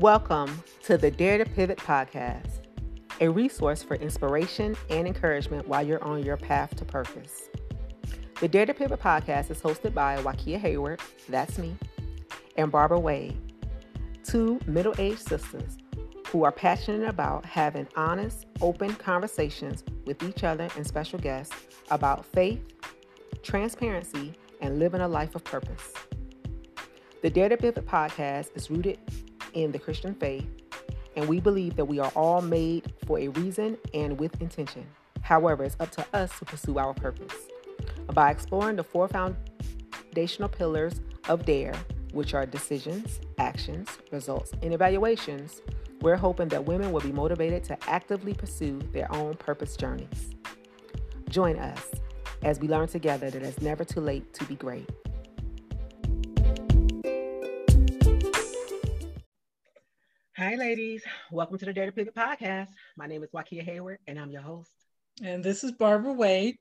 Welcome to the Dare to Pivot podcast, a resource for inspiration and encouragement while you're on your path to purpose. The Dare to Pivot podcast is hosted by Wakia Hayward, that's me, and Barbara Wade, two middle aged sisters who are passionate about having honest, open conversations with each other and special guests about faith, transparency, and living a life of purpose. The Dare to Pivot podcast is rooted in the Christian faith, and we believe that we are all made for a reason and with intention. However, it's up to us to pursue our purpose. By exploring the four foundational pillars of DARE, which are decisions, actions, results, and evaluations, we're hoping that women will be motivated to actively pursue their own purpose journeys. Join us as we learn together that it's never too late to be great. Hi, ladies. Welcome to the Dare to Pivot podcast. My name is Wakia Hayward, and I'm your host. And this is Barbara Wade.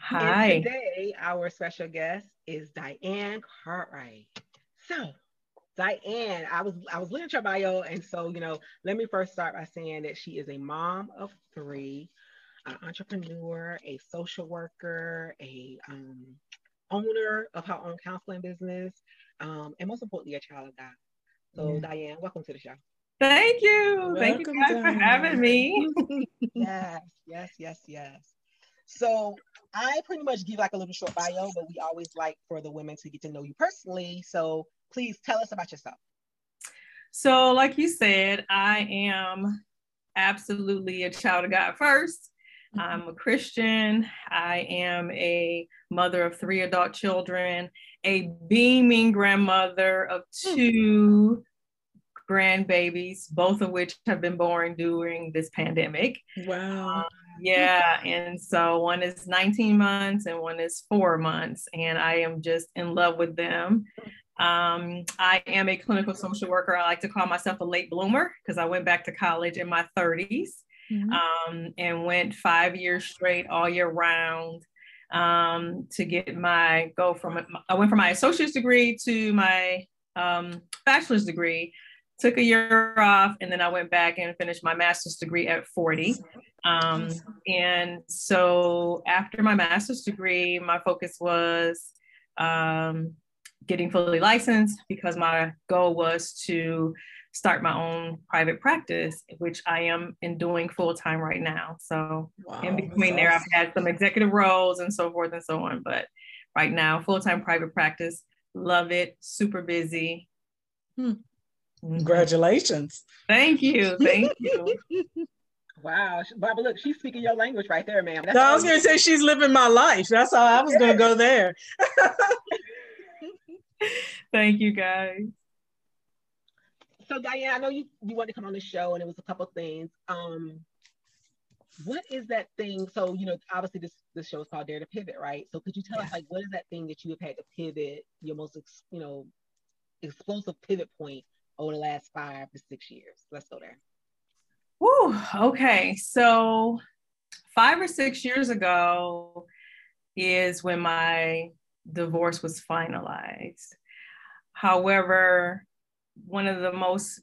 Hi. And today, our special guest is Diane Cartwright. So, Diane, I was I was looking at your bio, and so you know, let me first start by saying that she is a mom of three, an entrepreneur, a social worker, a um, owner of her own counseling business, um, and most importantly, a child of God. So, yeah. Diane, welcome to the show. Thank you. Welcome, Thank you guys Diane. for having me. yes, yes, yes, yes. So, I pretty much give like a little short bio, but we always like for the women to get to know you personally. So, please tell us about yourself. So, like you said, I am absolutely a child of God 1st i mm-hmm. I'm a Christian. I am a mother of three adult children, a beaming grandmother of hmm. two grandbabies, both of which have been born during this pandemic. Wow. Um, yeah. And so one is 19 months and one is four months. And I am just in love with them. Um, I am a clinical social worker. I like to call myself a late bloomer because I went back to college in my 30s mm-hmm. um, and went five years straight all year round um, to get my go from I went from my associate's degree to my um, bachelor's degree. Took a year off, and then I went back and finished my master's degree at 40. Um, and so after my master's degree, my focus was um, getting fully licensed because my goal was to start my own private practice, which I am in doing full time right now. So wow, in between there, awesome. I've had some executive roles and so forth and so on. But right now, full time private practice, love it, super busy. Hmm. Mm-hmm. Congratulations. Thank you. Thank you. Wow, Barbara, look, she's speaking your language right there, ma'am. no, I was going to say she's living my life. That's all I was going to go there. Thank you, guys. So, Diane, I know you, you wanted to come on the show, and it was a couple things. Um, what is that thing? So, you know, obviously this this show is called Dare to Pivot, right? So, could you tell yeah. us like what is that thing that you have had to pivot your most, you know, explosive pivot point over the last five to six years? Let's go there. Woo, okay. So five or six years ago is when my divorce was finalized. However, one of the most,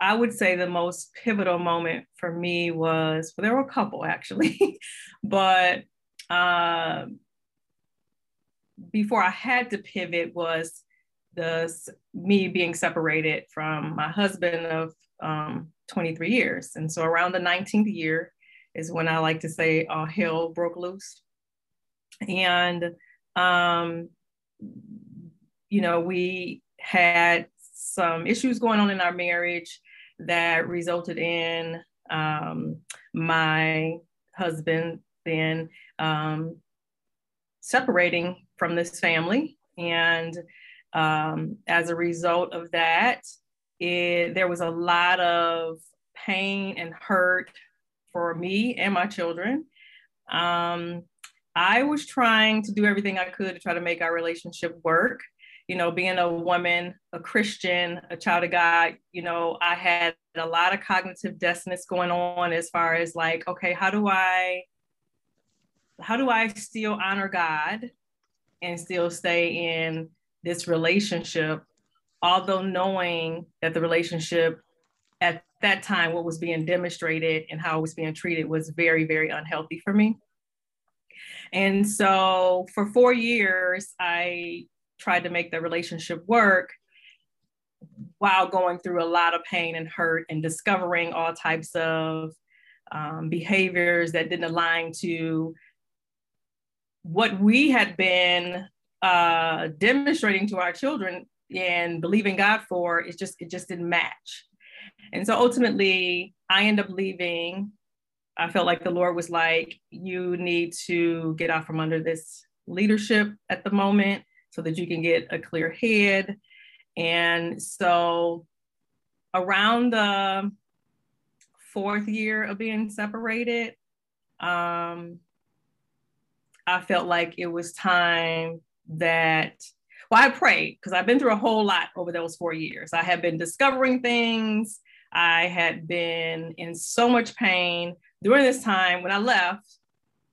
I would say the most pivotal moment for me was, well, there were a couple actually, but uh, before I had to pivot was the me being separated from my husband of um, 23 years. And so around the 19th year is when I like to say all hell broke loose. And, um, you know, we had some issues going on in our marriage that resulted in um, my husband then um, separating from this family. And um, as a result of that, it, there was a lot of pain and hurt for me and my children. Um, I was trying to do everything I could to try to make our relationship work. You know, being a woman, a Christian, a child of God, you know, I had a lot of cognitive dissonance going on as far as like, okay, how do I how do I still honor God and still stay in this relationship although knowing that the relationship at that time, what was being demonstrated and how it was being treated was very, very unhealthy for me. And so for four years, I tried to make the relationship work while going through a lot of pain and hurt and discovering all types of um, behaviors that didn't align to what we had been uh, demonstrating to our children and believing God for. It just it just didn't match. And so ultimately, I end up leaving. I felt like the Lord was like, you need to get out from under this leadership at the moment so that you can get a clear head. And so around the fourth year of being separated, um, I felt like it was time that, well, I prayed because I've been through a whole lot over those four years. I had been discovering things. I had been in so much pain during this time when I left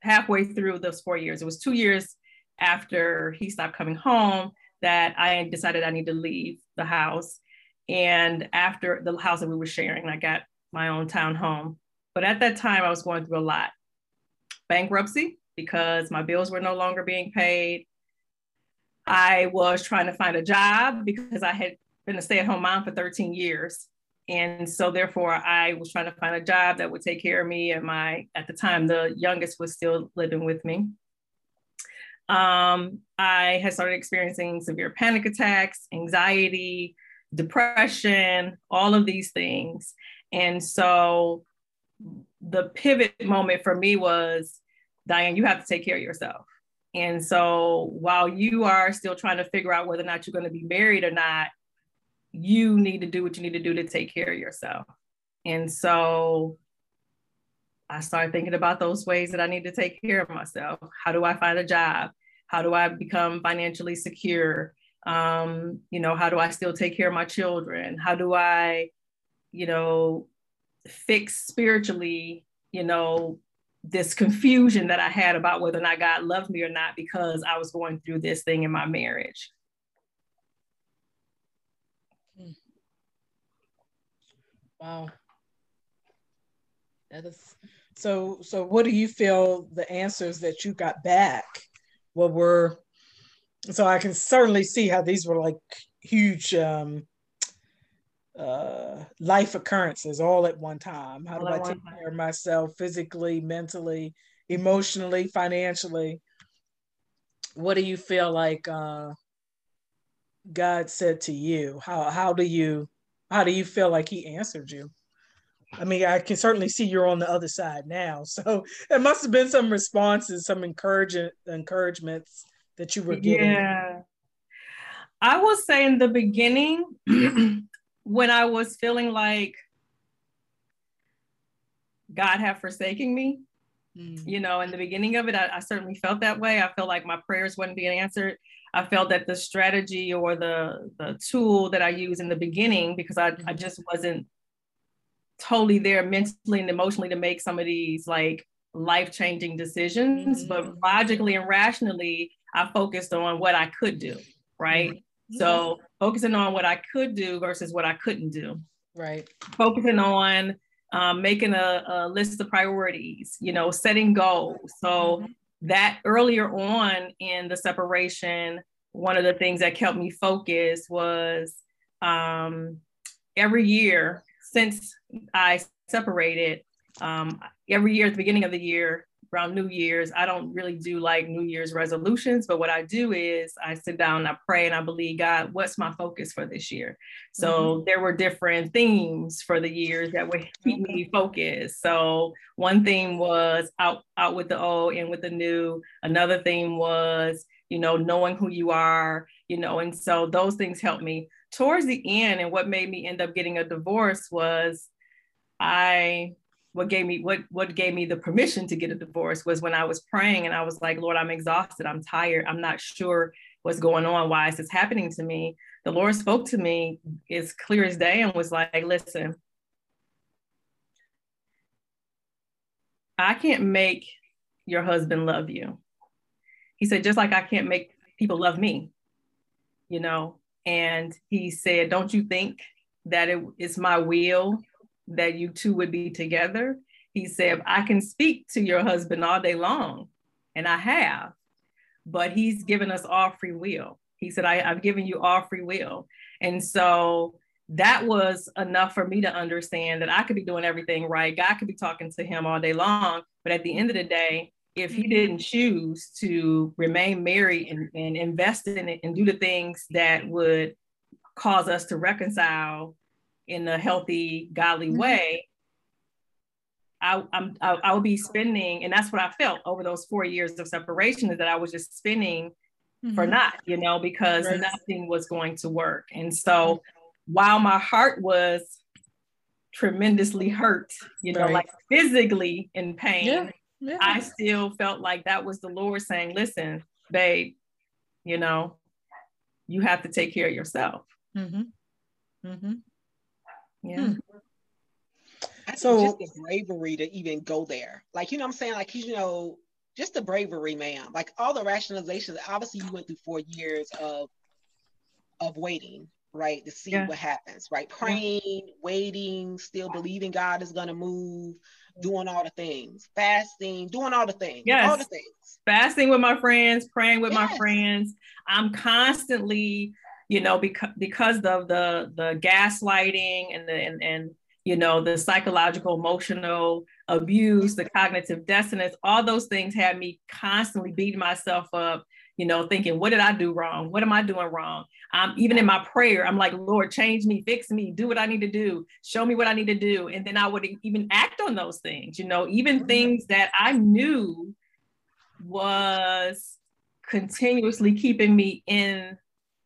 halfway through those four years. It was two years after he stopped coming home that I decided I need to leave the house. And after the house that we were sharing, I got my own town home. But at that time, I was going through a lot bankruptcy because my bills were no longer being paid. I was trying to find a job because I had been a stay at home mom for 13 years. And so therefore I was trying to find a job that would take care of me. And my, at the time, the youngest was still living with me. Um, I had started experiencing severe panic attacks, anxiety, depression, all of these things. And so the pivot moment for me was Diane, you have to take care of yourself. And so while you are still trying to figure out whether or not you're going to be married or not, you need to do what you need to do to take care of yourself. And so I started thinking about those ways that I need to take care of myself. How do I find a job? How do I become financially secure? Um, you know, how do I still take care of my children? How do I, you know, fix spiritually, you know, this confusion that I had about whether or not God loved me or not because I was going through this thing in my marriage. Wow. That is so so what do you feel the answers that you got back what were so I can certainly see how these were like huge um uh, life occurrences all at one time. How all do I take care of myself physically, mentally, emotionally, financially? What do you feel like uh, God said to you? How how do you how do you feel like He answered you? I mean, I can certainly see you're on the other side now. So there must have been some responses, some encouragement encouragements that you were getting. Yeah. I will say in the beginning, when I was feeling like God had forsaken me, mm. you know, in the beginning of it, I, I, certainly felt that way. I felt like my prayers were not being answered. I felt that the strategy or the the tool that I used in the beginning, because I, mm-hmm. I just wasn't totally there mentally and emotionally to make some of these like life-changing decisions, mm-hmm. but logically and rationally, I focused on what I could do, right? Mm-hmm. So focusing on what I could do versus what I couldn't do. Right. Focusing on um, making a, a, list of priorities, you know, setting goals. So mm-hmm. that earlier on in the separation, one of the things that kept me focused was um, every year since I separated, um, every year at the beginning of the year, around New Year's, I don't really do like New Year's resolutions, but what I do is I sit down, I pray, and I believe, God, what's my focus for this year? So mm-hmm. there were different themes for the years that would keep me focused. So one theme was out, out with the old, in with the new. Another theme was, you know, knowing who you are, you know, and so those things helped me. Towards the end, and what made me end up getting a divorce was I what gave me what what gave me the permission to get a divorce was when I was praying and I was like, Lord, I'm exhausted, I'm tired, I'm not sure what's going on, why is this happening to me? The Lord spoke to me as clear as day and was like, listen, I can't make your husband love you. He said, just like I can't make people love me, you know, And he said, Don't you think that it is my will that you two would be together? He said, I can speak to your husband all day long, and I have, but he's given us all free will. He said, I, I've given you all free will. And so that was enough for me to understand that I could be doing everything right. God could be talking to him all day long. But at the end of the day, if he didn't choose to remain married and, and invest in it and do the things that would cause us to reconcile in a healthy, godly mm-hmm. way, I, I'm, I, I would be spending, and that's what I felt over those four years of separation is that I was just spending mm-hmm. for not, you know, because right. nothing was going to work. And so mm-hmm. while my heart was tremendously hurt, you know, right. like physically in pain, yeah. Yeah. I still felt like that was the Lord saying, listen, babe, you know, you have to take care of yourself. Mm-hmm. Mm-hmm. Yeah. Hmm. So just the bravery to even go there. Like, you know I'm saying? Like, you know, just the bravery, ma'am. Like all the rationalizations, obviously you went through four years of of waiting, right? To see yeah. what happens, right? Praying, yeah. waiting, still believing God is gonna move, doing all the things, fasting, doing all the things, yes. all the things. Fasting with my friends, praying with yes. my friends. I'm constantly, you know, because because of the the gaslighting and the and, and you know, the psychological, emotional abuse, the cognitive dissonance, all those things had me constantly beating myself up, you know, thinking, what did I do wrong? What am I doing wrong? Um, even in my prayer, I'm like, Lord, change me, fix me, do what I need to do, show me what I need to do. And then I would even act on those things, you know, even mm-hmm. things that I knew was continuously keeping me in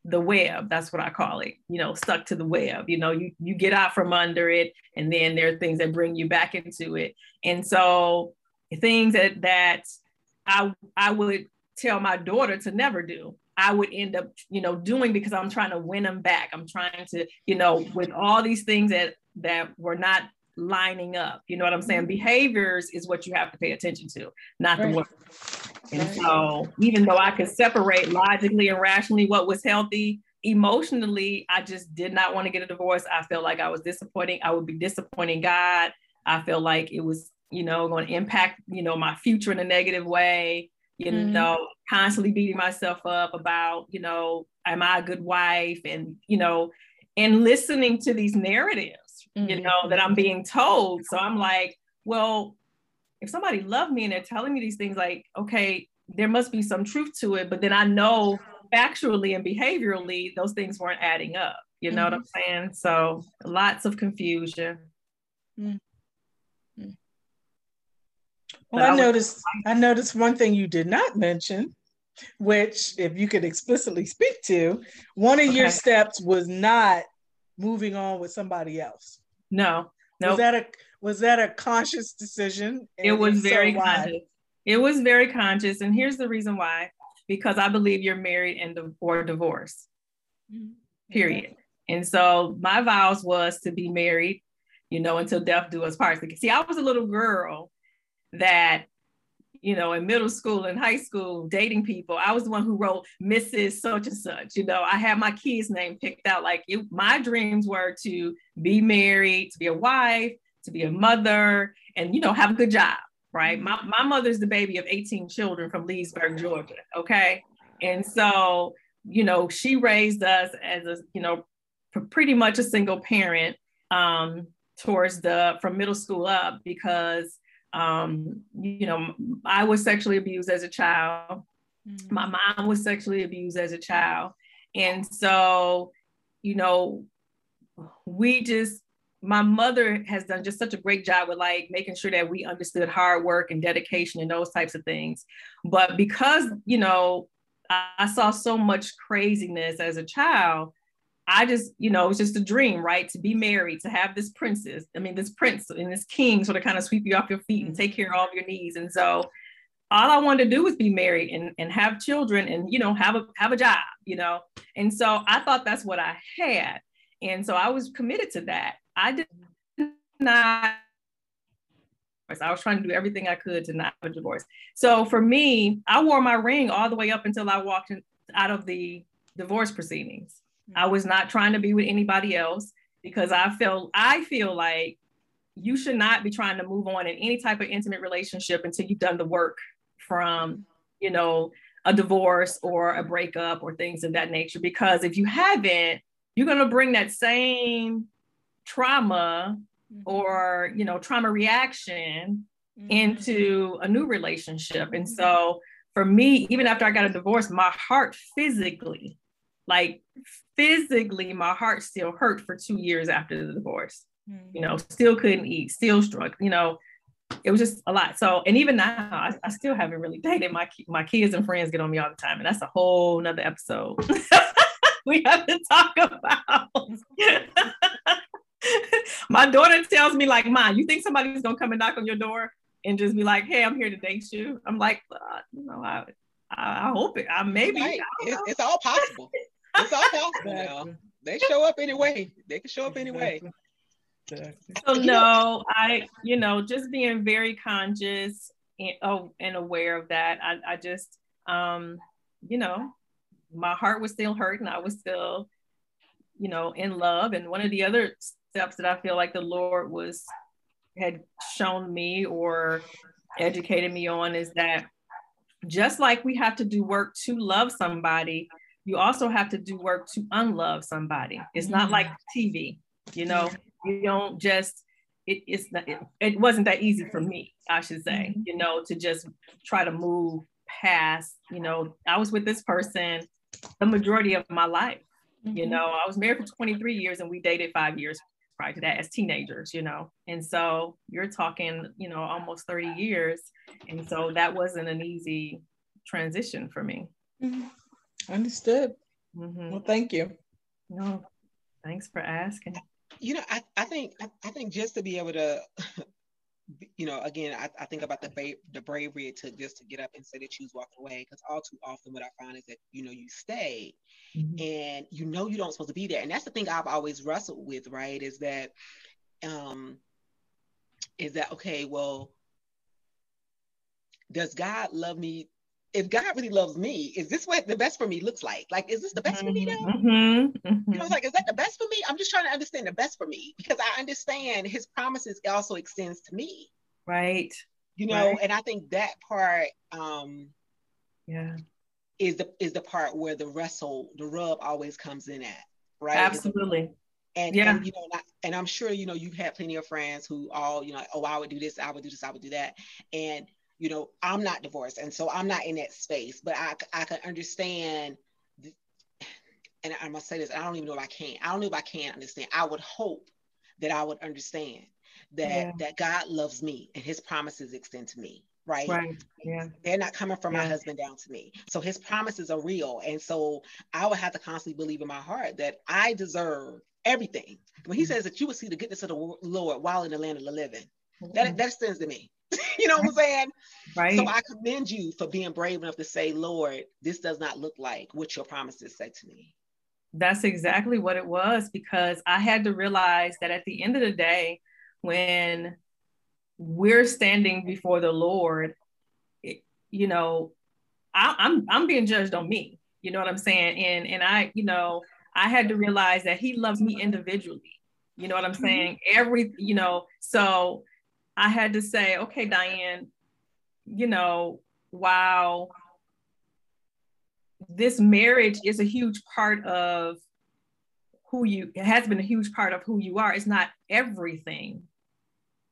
the web that's what i call it you know stuck to the web you know you you get out from under it and then there are things that bring you back into it and so things that that i i would tell my daughter to never do i would end up you know doing because i'm trying to win them back i'm trying to you know with all these things that that were not lining up you know what i'm saying behaviors is what you have to pay attention to not the work and so even though I could separate logically and rationally what was healthy, emotionally, I just did not want to get a divorce. I felt like I was disappointing. I would be disappointing God. I felt like it was, you know, going to impact, you know, my future in a negative way. You mm-hmm. know, constantly beating myself up about, you know, am I a good wife? And, you know, and listening to these narratives, mm-hmm. you know, that I'm being told. So I'm like, well, if somebody loved me and they're telling me these things like okay there must be some truth to it but then i know factually and behaviorally those things weren't adding up you know mm-hmm. what i'm saying so lots of confusion mm-hmm. Well I, I noticed i noticed one thing you did not mention which if you could explicitly speak to one of okay. your steps was not moving on with somebody else no no was that a was that a conscious decision? it was very so conscious. It was very conscious. And here's the reason why because I believe you're married and or divorced, mm-hmm. period. And so my vows was to be married, you know, until death do us part. See, I was a little girl that, you know, in middle school and high school, dating people. I was the one who wrote Mrs. Such and Such. You know, I had my kids' name picked out. Like it, my dreams were to be married, to be a wife, to be a mother and you know have a good job right my, my mother's the baby of 18 children from leesburg georgia okay and so you know she raised us as a you know pretty much a single parent um, towards the from middle school up because um, you know i was sexually abused as a child mm-hmm. my mom was sexually abused as a child and so you know we just my mother has done just such a great job with like making sure that we understood hard work and dedication and those types of things. But because, you know, I, I saw so much craziness as a child, I just, you know, it was just a dream, right? To be married, to have this princess, I mean, this prince and this king sort of kind of sweep you off your feet and mm-hmm. take care of all of your needs. And so all I wanted to do was be married and, and have children and, you know, have a have a job, you know. And so I thought that's what I had. And so I was committed to that. I did not. I was trying to do everything I could to not have a divorce. So for me, I wore my ring all the way up until I walked in, out of the divorce proceedings. I was not trying to be with anybody else because I feel I feel like you should not be trying to move on in any type of intimate relationship until you've done the work from, you know, a divorce or a breakup or things of that nature. Because if you haven't, you're going to bring that same trauma mm-hmm. or, you know, trauma reaction mm-hmm. into a new relationship. And so for me, even after I got a divorce, my heart physically, like physically, my heart still hurt for two years after the divorce. Mm-hmm. You know, still couldn't eat, still struck, you know, it was just a lot. So, and even now, I, I, still haven't really dated. My my kids and friends get on me all the time, and that's a whole nother episode we have to talk about. my daughter tells me like, "Mom, you think somebody's gonna come and knock on your door and just be like, hey, I'm here to date you?" I'm like, uh, you know, I I, hope it. I maybe right. it's, it's, all possible. It's all possible. Now. They show up anyway. They can show up anyway. So no, I, you know, just being very conscious and, oh, and aware of that. I, I just, um, you know, my heart was still hurting. I was still, you know, in love. And one of the other steps that I feel like the Lord was had shown me or educated me on is that just like we have to do work to love somebody, you also have to do work to unlove somebody. It's not like TV, you know, you don't just it, it's not it, it, wasn't that easy for me i should say mm-hmm. you know to just try to move past you know i was with this person the majority of my life mm-hmm. you know i was married for 23 years and we dated five years prior to that as teenagers you know and so you're talking you know almost 30 years and so that wasn't an easy transition for me mm-hmm. Understood mm-hmm. well thank you no thanks for asking you know, I, I think I, I think just to be able to, you know, again, I, I think about the ba- the bravery it took just to get up and say that you was walking away. Because all too often, what I find is that you know you stay, mm-hmm. and you know you don't supposed to be there, and that's the thing I've always wrestled with. Right? Is that, um, is that okay? Well, does God love me if God really loves me, is this what the best for me looks like? Like, is this the best mm-hmm, for me now? Mm-hmm, mm-hmm. You know, like, is that the best for me? I'm just trying to understand the best for me because I understand his promises also extends to me. Right. You know, right. and I think that part um yeah is the is the part where the wrestle, the rub always comes in at, right? Absolutely. And, yeah. and you know, and, I, and I'm sure you know you've had plenty of friends who all you know, oh, I would do this, I would do this, I would do that, and you know, I'm not divorced. And so I'm not in that space, but I, I can understand. The, and I must say this, I don't even know if I can. I don't know if I can understand. I would hope that I would understand that yeah. that God loves me and his promises extend to me. Right. Right. Yeah. They're not coming from yeah. my husband down to me. So his promises are real. And so I would have to constantly believe in my heart that I deserve everything. When he mm-hmm. says that you will see the goodness of the Lord while in the land of the living, mm-hmm. that, that extends to me. you know what I'm saying? Right. So I commend you for being brave enough to say, Lord, this does not look like what your promises say to me. That's exactly what it was because I had to realize that at the end of the day, when we're standing before the Lord, it, you know, I, I'm I'm being judged on me. You know what I'm saying? And and I, you know, I had to realize that He loves me individually. You know what I'm mm-hmm. saying? Every, you know, so I had to say, okay, Diane, you know, wow, this marriage is a huge part of who you it has been a huge part of who you are. It's not everything.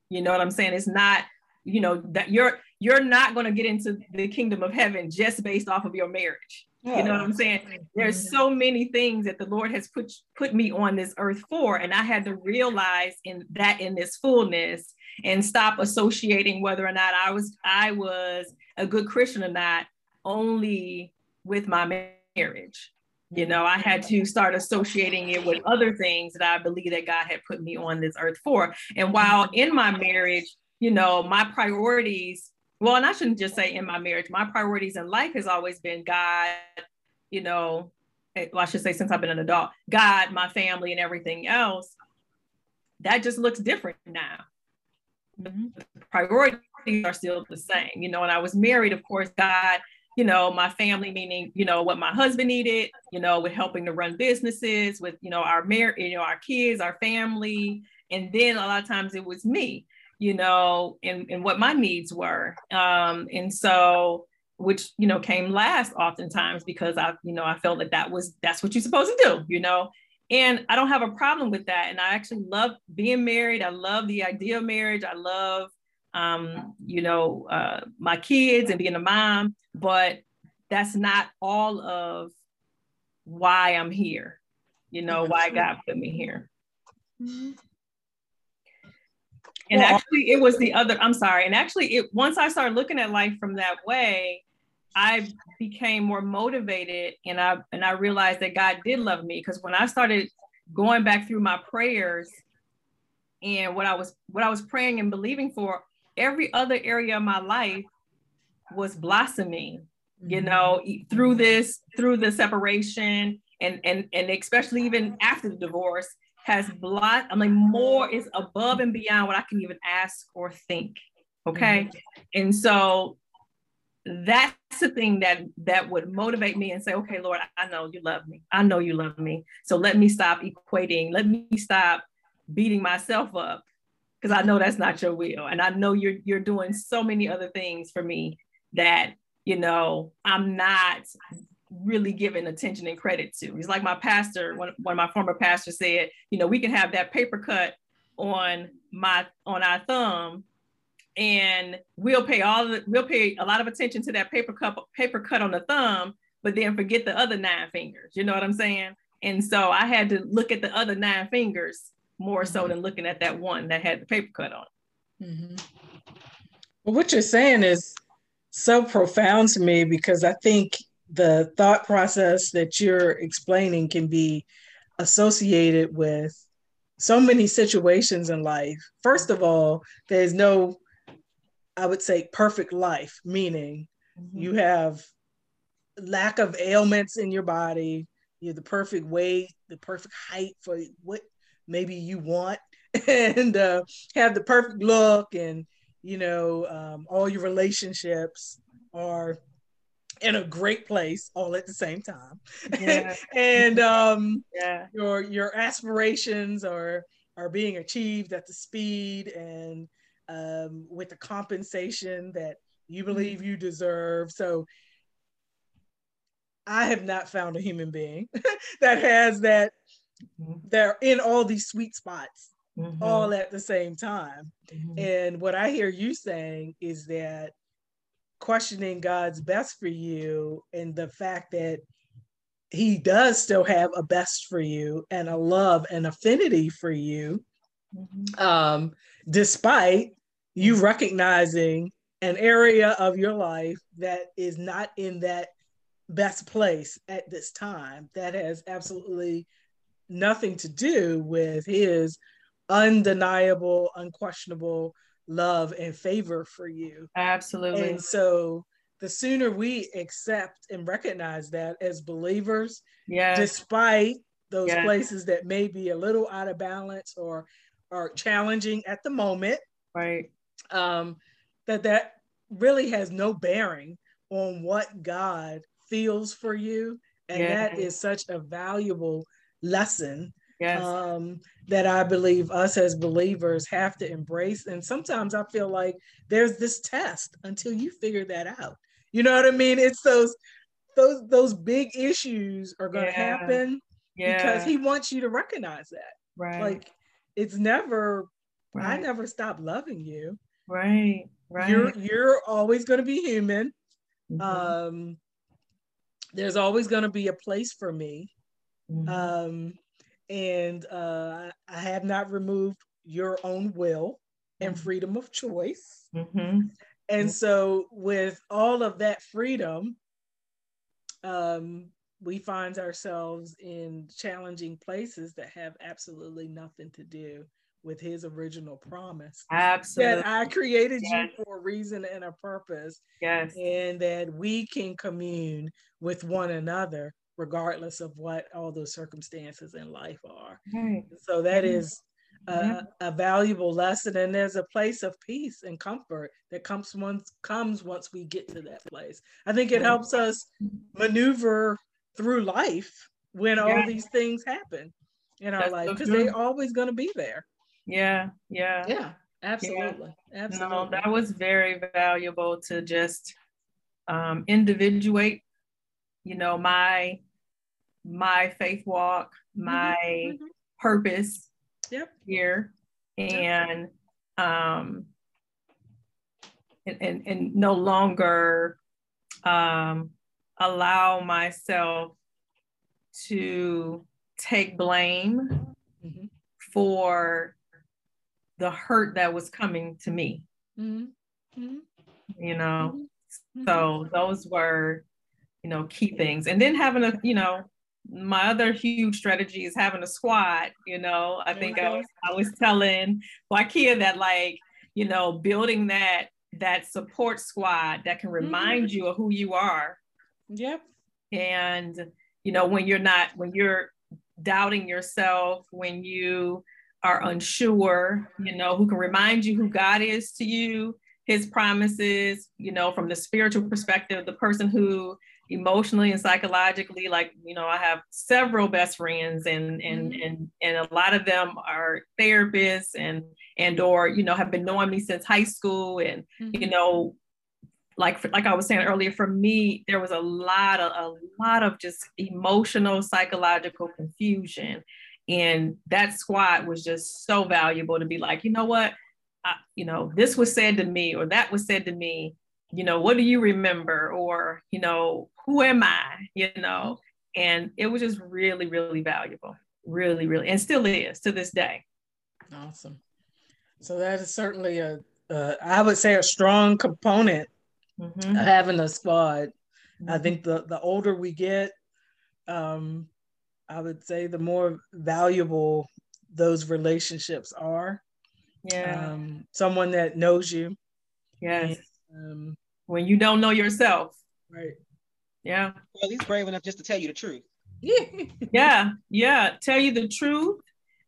You know what I'm saying? It's not, you know, that you're you're not going to get into the kingdom of heaven just based off of your marriage. Yeah. You know what I'm saying? There's mm-hmm. so many things that the Lord has put put me on this earth for, and I had to realize in that in this fullness and stop associating whether or not I was I was a good Christian or not only with my marriage. You know, I had to start associating it with other things that I believe that God had put me on this earth for. And while in my marriage, you know, my priorities, well, and I shouldn't just say in my marriage, my priorities in life has always been God, you know, eh, well, I should say since I've been an adult, God, my family, and everything else. That just looks different now the priorities are still the same. You know, when I was married, of course, God you know, my family, meaning, you know, what my husband needed, you know, with helping to run businesses, with, you know, our marriage, you know, our kids, our family. And then a lot of times it was me, you know, and, and what my needs were. Um, and so, which, you know, came last oftentimes because I, you know, I felt that that was, that's what you're supposed to do, you know, and I don't have a problem with that. And I actually love being married. I love the idea of marriage. I love, um, you know, uh, my kids and being a mom, but that's not all of why I'm here, you know, why God put me here. Mm-hmm. And actually, it was the other, I'm sorry. And actually, it once I started looking at life from that way, I became more motivated and I and I realized that God did love me because when I started going back through my prayers and what I was what I was praying and believing for, every other area of my life was blossoming, you mm-hmm. know, through this, through the separation and and and especially even after the divorce has blot, I mean more is above and beyond what I can even ask or think. Okay. Mm-hmm. And so that's the thing that that would motivate me and say okay lord i know you love me i know you love me so let me stop equating let me stop beating myself up because i know that's not your will and i know you're you're doing so many other things for me that you know i'm not really giving attention and credit to. It's like my pastor one, one of my former pastors said you know we can have that paper cut on my on our thumb and we'll pay all the, we'll pay a lot of attention to that paper cup paper cut on the thumb but then forget the other nine fingers. You know what i'm saying? And so i had to look at the other nine fingers more so than looking at that one that had the paper cut on mm-hmm. well what you're saying is so profound to me because i think the thought process that you're explaining can be associated with so many situations in life. First of all, there's no I would say perfect life, meaning mm-hmm. you have lack of ailments in your body, you're the perfect weight, the perfect height for what maybe you want, and uh, have the perfect look, and you know, um, all your relationships are in a great place all at the same time. Yeah. and um, yeah. your your aspirations are are being achieved at the speed and um, with the compensation that you mm-hmm. believe you deserve. So I have not found a human being that has that. Mm-hmm. They're in all these sweet spots mm-hmm. all at the same time. Mm-hmm. And what I hear you saying is that questioning God's best for you and the fact that he does still have a best for you and a love and affinity for you mm-hmm. um, despite you recognizing an area of your life that is not in that best place at this time that has absolutely nothing to do with his undeniable unquestionable love and favor for you. Absolutely. And so the sooner we accept and recognize that as believers yeah despite those yes. places that may be a little out of balance or are challenging at the moment right. um, that that really has no bearing on what God feels for you. And that is such a valuable lesson yes. um, that I believe us as believers have to embrace. And sometimes I feel like there's this test until you figure that out. You know what I mean? It's those those those big issues are going to yeah. happen yeah. because he wants you to recognize that. Right. Like it's never right. I never stop loving you. Right, right. You're you're always going to be human. Mm-hmm. Um, there's always going to be a place for me. Mm-hmm. Um, and uh, I have not removed your own will and mm-hmm. freedom of choice. Mm-hmm. And so, with all of that freedom, um, we find ourselves in challenging places that have absolutely nothing to do with his original promise. Absolutely. That I created yes. you for a reason and a purpose. Yes. And that we can commune with one another regardless of what all those circumstances in life are. Right. So that is mm-hmm. is a, a, valuable lesson and there's a place of peace and comfort that comes once comes once we get to that place i think it helps us maneuver through life when yeah. all these things happen in our That's life because so they're always going to be there yeah yeah yeah absolutely yeah. absolutely no, that was very valuable to just um individuate you know my my faith walk my mm-hmm. purpose yep. here and um and, and, and no longer um allow myself to take blame mm-hmm. for the hurt that was coming to me mm-hmm. mm-hmm. you know mm-hmm. so those were you know key things and then having a you know my other huge strategy is having a squad. You know, I think I was I was telling Wakia that like, you know, building that that support squad that can remind mm-hmm. you of who you are. Yep. And you know, when you're not when you're doubting yourself, when you are unsure, you know, who can remind you who God is to you, his promises, you know, from the spiritual perspective, the person who emotionally and psychologically like you know i have several best friends and and mm-hmm. and and a lot of them are therapists and and or you know have been knowing me since high school and mm-hmm. you know like like i was saying earlier for me there was a lot of a lot of just emotional psychological confusion and that squad was just so valuable to be like you know what I, you know this was said to me or that was said to me you know what do you remember or you know who am I? You know, and it was just really, really valuable, really, really, and still is to this day. Awesome. So that is certainly a, uh, I would say, a strong component mm-hmm. of having a squad. Mm-hmm. I think the the older we get, um, I would say the more valuable those relationships are. Yeah. Um, someone that knows you. Yes. And, um, when you don't know yourself. Right. Yeah. Well, he's brave enough just to tell you the truth. yeah, yeah. Tell you the truth.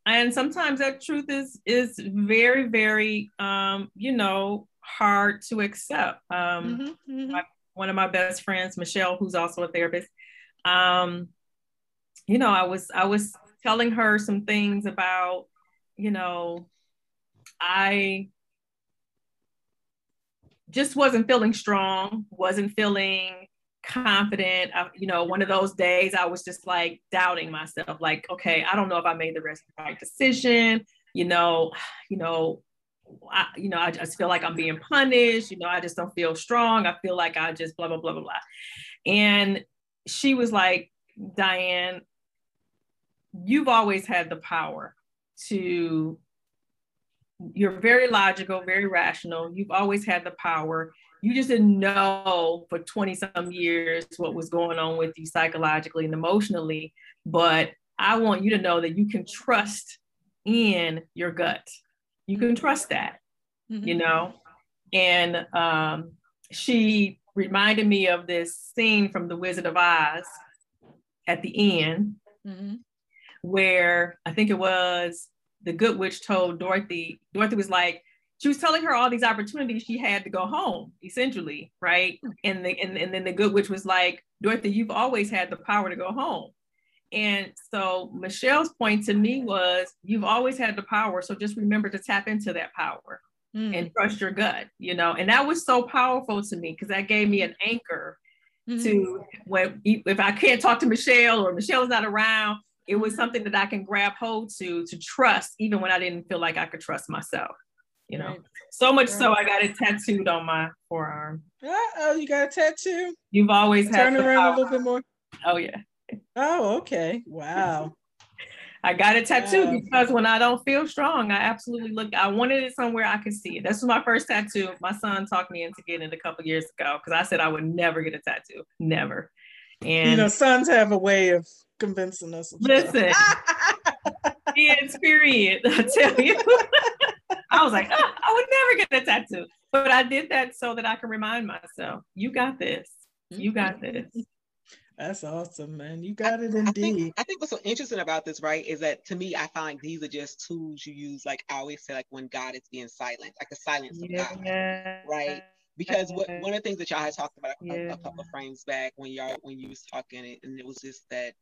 And sometimes that truth is is very, very um, you know, hard to accept. Um mm-hmm, mm-hmm. My, one of my best friends, Michelle, who's also a therapist, um, you know, I was I was telling her some things about, you know, I just wasn't feeling strong, wasn't feeling confident. I, you know, one of those days I was just like doubting myself, like, okay, I don't know if I made the right decision. You know, you know, I, you know, I just feel like I'm being punished. You know, I just don't feel strong. I feel like I just blah blah blah blah blah. And she was like, Diane, you've always had the power to. You're very logical, very rational. You've always had the power you just didn't know for 20 some years what was going on with you psychologically and emotionally. But I want you to know that you can trust in your gut. You can trust that, mm-hmm. you know? And um, she reminded me of this scene from The Wizard of Oz at the end, mm-hmm. where I think it was the good witch told Dorothy, Dorothy was like, she was telling her all these opportunities she had to go home, essentially, right? And the and, and then the good witch was like, Dorothy, you've always had the power to go home. And so Michelle's point to me was, you've always had the power. So just remember to tap into that power mm. and trust your gut, you know. And that was so powerful to me because that gave me an anchor mm-hmm. to when if I can't talk to Michelle or Michelle's not around, it was something that I can grab hold to to trust, even when I didn't feel like I could trust myself you know. Right. So much right. so I got it tattooed on my forearm. Oh, you got a tattoo? You've always Turn around power. a little bit more. Oh yeah. Oh, okay. Wow. I got it tattooed wow. because when I don't feel strong, I absolutely look. I wanted it somewhere I could see it. This was my first tattoo. My son talked me into getting it a couple years ago because I said I would never get a tattoo, never. And you know, sons have a way of convincing us. Listen, the experience, I tell you. I was like, oh, I would never get a tattoo. But I did that so that I can remind myself, you got this. You got mm-hmm. this. That's awesome, man. You got I, it indeed. I think, I think what's so interesting about this, right, is that to me, I find these are just tools you use. Like I always say, like when God is being silent, like the silence of. God, right? Because what, one of the things that y'all had talked about a, yeah. a couple of frames back when y'all when you was talking, and it was just that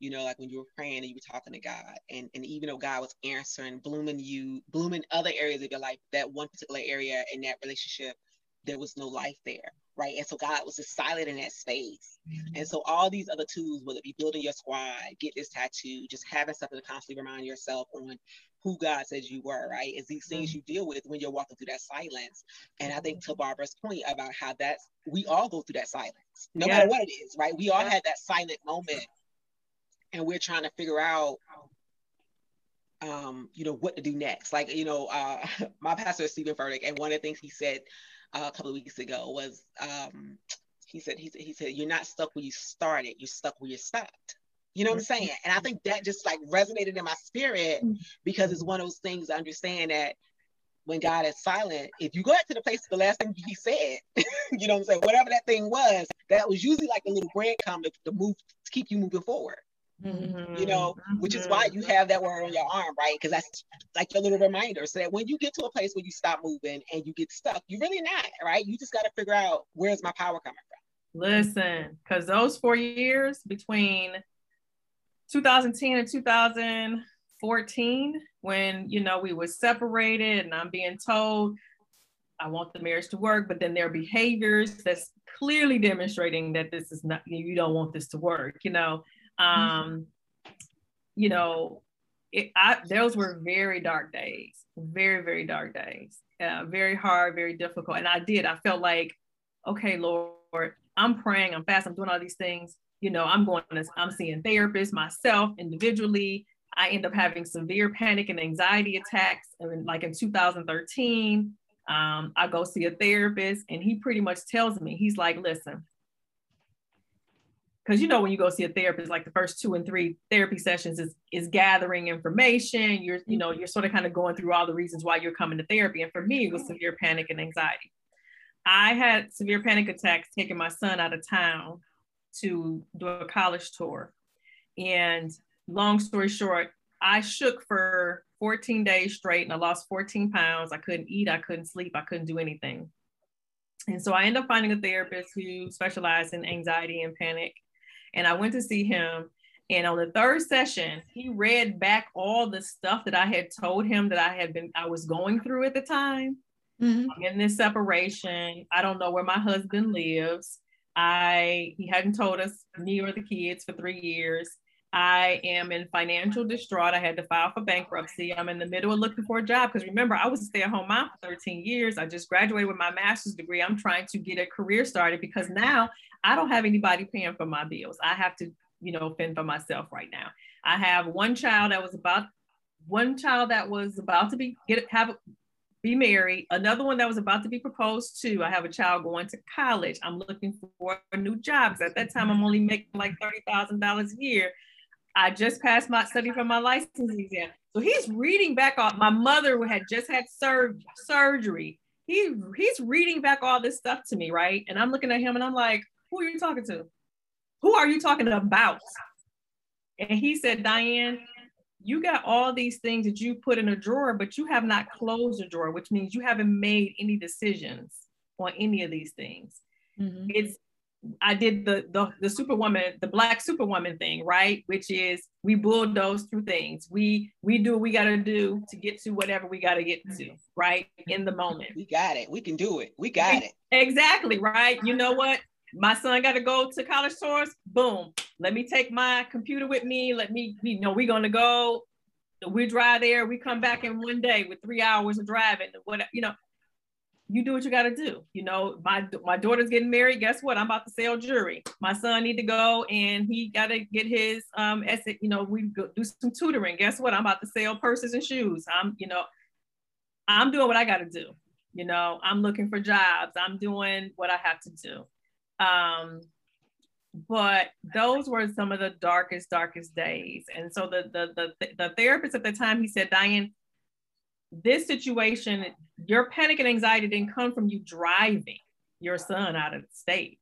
you know, like when you were praying and you were talking to God, and, and even though God was answering, blooming you, blooming other areas of your life, that one particular area in that relationship, there was no life there, right? And so God was just silent in that space. Mm-hmm. And so all these other tools, whether it be building your squad, get this tattoo, just having something to constantly remind yourself on who God says you were, right? Is these things you deal with when you're walking through that silence. And I think to. Barbara's point about how that's we all go through that silence, no yeah. matter what it is, right? We all had that silent moment and we're trying to figure out um, you know, what to do next. Like, you know, uh, my pastor is Steven Furtick, and one of the things he said uh, a couple of weeks ago was um, he said he said he said you're not stuck where you started, you're stuck where you stopped. You know what I'm mm-hmm. saying? And I think that just like resonated in my spirit mm-hmm. because it's one of those things I understand that when God is silent, if you go back to the place the last thing he said, you know what I'm saying, whatever that thing was, that was usually like a little breadcrumb to, to move to keep you moving forward. Mm-hmm. You know, which is why you have that word on your arm, right? Because that's like your little reminder so that when you get to a place where you stop moving and you get stuck, you're really not, right? You just got to figure out where's my power coming from. Listen, because those four years between 2010 and 2014, when you know we were separated and I'm being told I want the marriage to work, but then their behaviors that's clearly demonstrating that this is not you don't want this to work, you know Mm-hmm. Um, you know, it, I, those were very dark days, very, very dark days, uh, very hard, very difficult. And I did, I felt like, okay, Lord, I'm praying, I'm fast, I'm doing all these things. You know, I'm going to, I'm seeing therapists myself individually. I end up having severe panic and anxiety attacks. And like in 2013, um, I go see a therapist and he pretty much tells me, he's like, listen, because you know when you go see a therapist like the first two and three therapy sessions is is gathering information. You're you know you're sort of kind of going through all the reasons why you're coming to therapy. And for me it was severe panic and anxiety. I had severe panic attacks taking my son out of town to do a college tour. And long story short i shook for 14 days straight and i lost 14 pounds. I couldn't eat i couldn't sleep i couldn't do anything. And so I ended up finding a therapist who specialized in anxiety and panic and I went to see him. And on the third session, he read back all the stuff that I had told him that I had been, I was going through at the time. Mm-hmm. I'm in this separation. I don't know where my husband lives. I he hadn't told us me or the kids for three years. I am in financial distraught. I had to file for bankruptcy. I'm in the middle of looking for a job because remember, I was a stay at home mom for 13 years. I just graduated with my master's degree. I'm trying to get a career started because now I don't have anybody paying for my bills. I have to, you know, fend for myself right now. I have one child that was about one child that was about to be get have be married, another one that was about to be proposed to. I have a child going to college. I'm looking for new jobs. At that time, I'm only making like $30,000 a year. I just passed my study for my license exam. So he's reading back all my mother had just had sur- surgery. He he's reading back all this stuff to me, right? And I'm looking at him and I'm like, who are you talking to? Who are you talking about? And he said, Diane, you got all these things that you put in a drawer, but you have not closed a drawer, which means you haven't made any decisions on any of these things. Mm-hmm. It's I did the, the the superwoman, the black superwoman thing, right? Which is we bulldoze through things. We we do what we gotta do to get to whatever we gotta get to, mm-hmm. right? In the moment. We got it. We can do it. We got it. Exactly, right? You know what? My son gotta go to college tours. Boom. Let me take my computer with me. Let me, you know, we're gonna go. We drive there. We come back in one day with three hours of driving. What you know, you do what you got to do. You know, my my daughter's getting married. Guess what? I'm about to sell jewelry. My son need to go and he got to get his um essay. You know, we go do some tutoring. Guess what? I'm about to sell purses and shoes. I'm you know, I'm doing what I got to do. You know, I'm looking for jobs. I'm doing what I have to do. Um, but those were some of the darkest, darkest days. And so the the the, the therapist at the time he said, Diane, this situation, your panic and anxiety didn't come from you driving your son out of the state.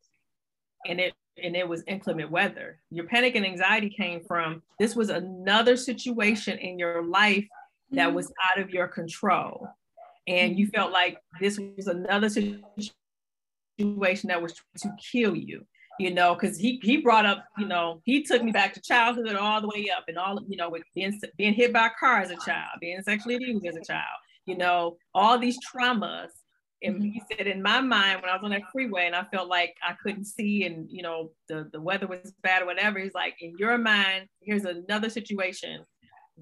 And it and it was inclement weather. Your panic and anxiety came from this was another situation in your life that mm-hmm. was out of your control. And you mm-hmm. felt like this was another situation that was to kill you, you know, because he he brought up, you know, he took me back to childhood all the way up and all, you know, with being being hit by a car as a child, being sexually abused as a child, you know, all these traumas and mm-hmm. he said, in my mind, when I was on that freeway and I felt like I couldn't see and, you know, the, the weather was bad or whatever, he's like, in your mind, here's another situation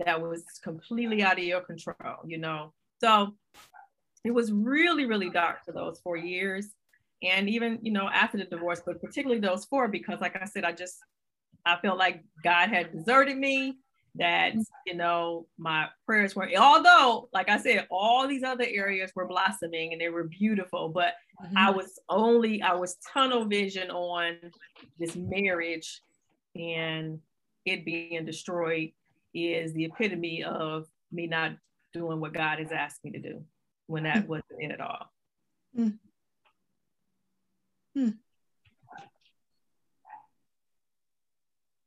that was completely out of your control, you know? So it was really, really dark for those four years. And even, you know, after the divorce, but particularly those four, because like I said, I just, I felt like God had deserted me that mm-hmm. you know my prayers were although like i said all these other areas were blossoming and they were beautiful but mm-hmm. i was only i was tunnel vision on this marriage and it being destroyed is the epitome of me not doing what god has asked me to do when that mm-hmm. wasn't it at all mm.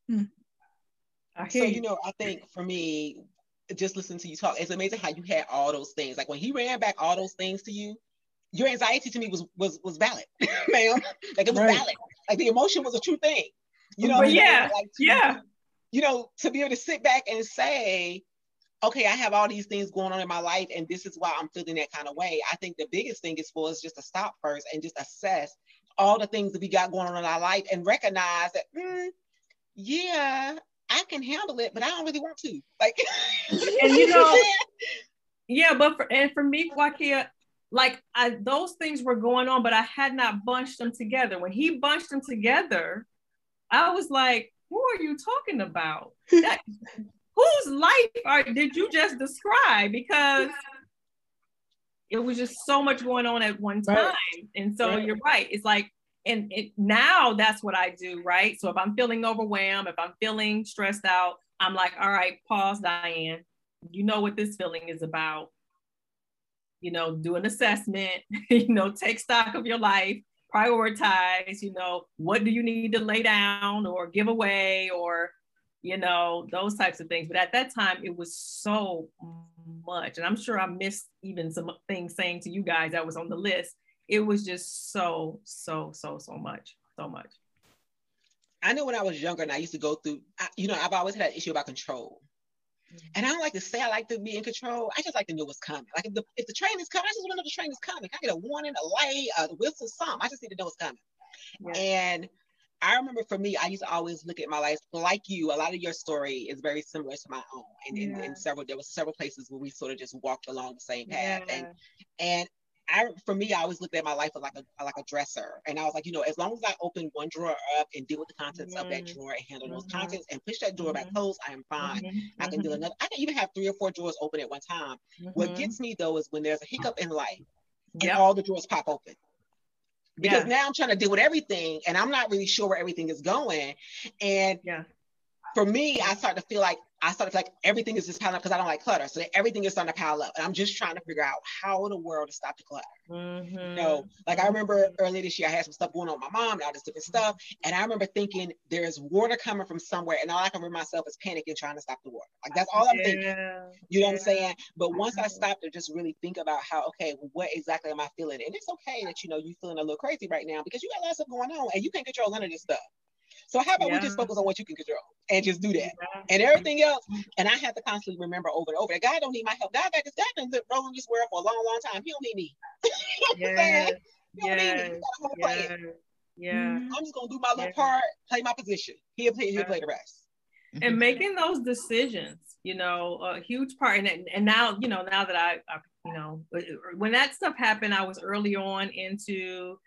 Mm. Mm so you. you know, I think for me, just listening to you talk, it's amazing how you had all those things. Like when he ran back all those things to you, your anxiety to me was was was valid, ma'am. Like it was right. valid. Like the emotion was a true thing. You know, but yeah, like to, yeah. You know, to be able to sit back and say, okay, I have all these things going on in my life, and this is why I'm feeling that kind of way. I think the biggest thing is for us just to stop first and just assess all the things that we got going on in our life and recognize that, mm, yeah, I can handle it, but I don't really want to. Like, and you know, yeah, but for and for me, Wakia, like I those things were going on, but I had not bunched them together. When he bunched them together, I was like, "Who are you talking about? That, whose life are, did you just describe?" Because it was just so much going on at one time, right. and so right. you're right. It's like and it, now that's what I do, right? So if I'm feeling overwhelmed, if I'm feeling stressed out, I'm like, all right, pause, Diane. You know what this feeling is about. You know, do an assessment, you know, take stock of your life, prioritize, you know, what do you need to lay down or give away or, you know, those types of things. But at that time, it was so much. And I'm sure I missed even some things saying to you guys that was on the list it was just so, so, so, so much, so much. I know when I was younger and I used to go through, I, you know, I've always had an issue about control. And I don't like to say I like to be in control. I just like to know what's coming. Like if the, if the train is coming, I just want to know the train is coming. I get a warning, a light, a whistle, something. I just need to know what's coming. Yeah. And I remember for me, I used to always look at my life like you. A lot of your story is very similar to my own. And in, in, several, there was several places where we sort of just walked along the same path. Yeah. And and I for me, I always looked at my life as like a like a dresser, and I was like, you know, as long as I open one drawer up and deal with the contents of that drawer and handle mm-hmm. those contents and push that drawer mm-hmm. back closed, I am fine. Mm-hmm. I can do mm-hmm. another. I can even have three or four drawers open at one time. What mm-hmm. gets me though is when there's a hiccup in life and yep. all the drawers pop open. Because yeah. now I'm trying to deal with everything and I'm not really sure where everything is going. And yeah. for me, I start to feel like I started like everything is just piling up because I don't like clutter. So everything is starting to pile up. And I'm just trying to figure out how in the world to stop the clutter. Mm-hmm. You know, like I remember earlier this year, I had some stuff going on with my mom and all this different stuff. And I remember thinking there's water coming from somewhere. And all I can remember myself is panicking, trying to stop the water. Like that's all I'm yeah. thinking. You know yeah. what I'm saying? But once I mm-hmm. stopped to just really think about how, okay, well, what exactly am I feeling? And it's okay that, you know, you're feeling a little crazy right now because you got a lot of stuff going on and you can't control none of this stuff. So how about yeah. we just focus on what you can control and just do that, yeah. and everything else. And I have to constantly remember over and over that God don't need my help. God got this. God been rolling this world for a long, long time. He don't need me. yeah. yeah. yeah. Yeah. I'm just gonna do my little part, play my position. He'll play. He'll play the rest. And making those decisions, you know, a huge part. And and now, you know, now that I, I you know, when that stuff happened, I was early on into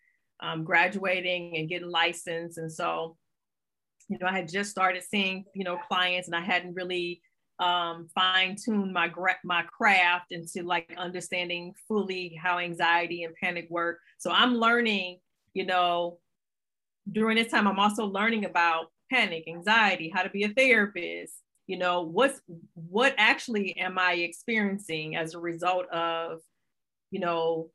um, graduating and getting licensed, and so you know, I had just started seeing, you know, clients and I hadn't really um, fine tuned my, my craft into like understanding fully how anxiety and panic work. So I'm learning, you know, during this time, I'm also learning about panic, anxiety, how to be a therapist, you know, what's, what actually am I experiencing as a result of, you know,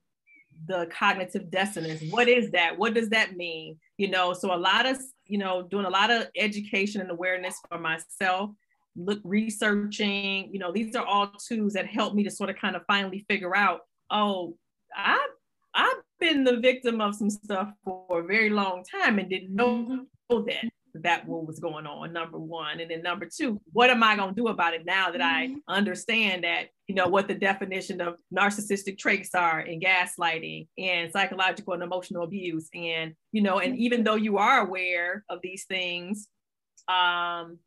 the cognitive dissonance? What is that? What does that mean? You know so a lot of you know, doing a lot of education and awareness for myself, look researching, you know, these are all tools that help me to sort of kind of finally figure out, oh, I I've been the victim of some stuff for a very long time and didn't know mm-hmm. that that what was going on number one and then number two what am i going to do about it now that mm-hmm. i understand that you know what the definition of narcissistic traits are and gaslighting and psychological and emotional abuse and you know and even though you are aware of these things um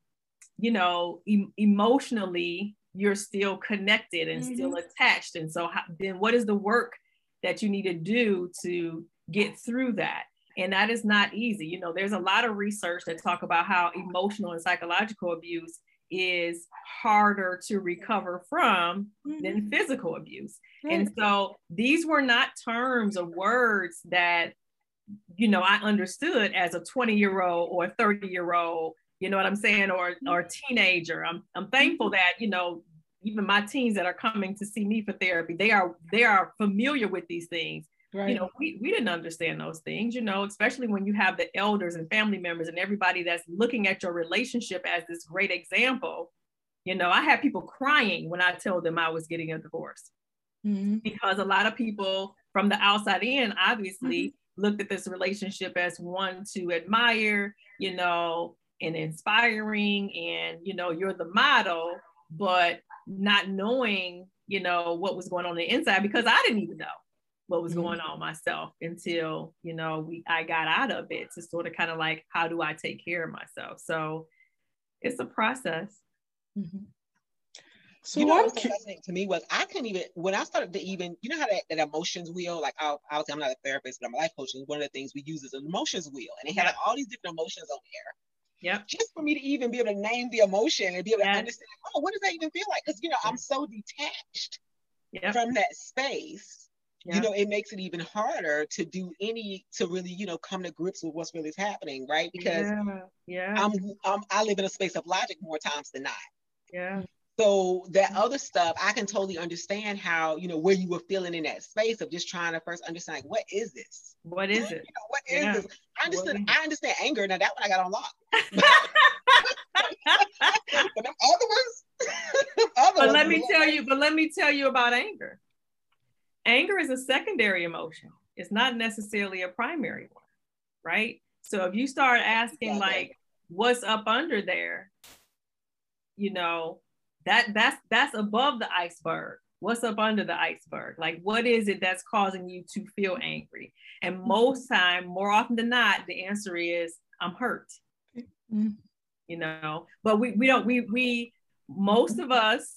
you know em- emotionally you're still connected and mm-hmm. still attached and so how, then what is the work that you need to do to get through that and that is not easy you know there's a lot of research that talk about how emotional and psychological abuse is harder to recover from mm-hmm. than physical abuse mm-hmm. and so these were not terms or words that you know i understood as a 20 year old or 30 year old you know what i'm saying or or teenager i'm i'm thankful mm-hmm. that you know even my teens that are coming to see me for therapy they are they are familiar with these things Right. You know, we, we didn't understand those things, you know, especially when you have the elders and family members and everybody that's looking at your relationship as this great example. You know, I had people crying when I told them I was getting a divorce mm-hmm. because a lot of people from the outside in obviously mm-hmm. looked at this relationship as one to admire, you know, and inspiring, and, you know, you're the model, but not knowing, you know, what was going on, on the inside because I didn't even know what was mm-hmm. going on myself until you know we I got out of it to sort of kind of like how do I take care of myself. So it's a process. Mm-hmm. So you know what's fascinating to me was I couldn't even when I started to even you know how that, that emotions wheel like I, obviously I'm not a therapist but I'm a life coach and one of the things we use is an emotions wheel and it had like all these different emotions on there. Yeah. Just for me to even be able to name the emotion and be able to understand, oh, what does that even feel like? Because you know, I'm so detached yep. from that space yeah. you know it makes it even harder to do any to really you know come to grips with what's really happening right? Because yeah, yeah. I'm, I'm i live in a space of logic more times than not. Yeah. So that other stuff i can totally understand how you know where you were feeling in that space of just trying to first understand like what is this? What is it? You know, what is yeah. this? I understand i understand anger. Now that one i got on lock. but them other ones other but ones let me tell you but let me tell you about anger anger is a secondary emotion. It's not necessarily a primary one, right? So if you start asking like what's up under there, you know, that that's that's above the iceberg. What's up under the iceberg? Like what is it that's causing you to feel angry? And mm-hmm. most time, more often than not, the answer is I'm hurt. Mm-hmm. You know, but we we don't we we most of us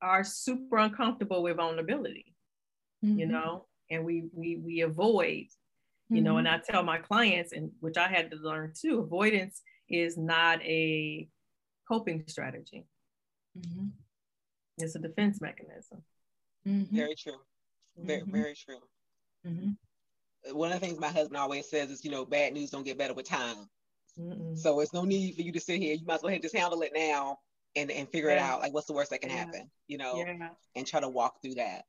are super uncomfortable with vulnerability mm-hmm. you know, and we we we avoid, you mm-hmm. know, and I tell my clients, and which I had to learn too, avoidance is not a coping strategy. Mm-hmm. It's a defense mechanism. Mm-hmm. Very true. Very, mm-hmm. very true. Mm-hmm. One of the things my husband always says is, you know, bad news don't get better with time. Mm-mm. So it's no need for you to sit here. You might as well just handle it now and, and figure yeah. it out. Like, what's the worst that can yeah. happen, you know, yeah. and try to walk through that.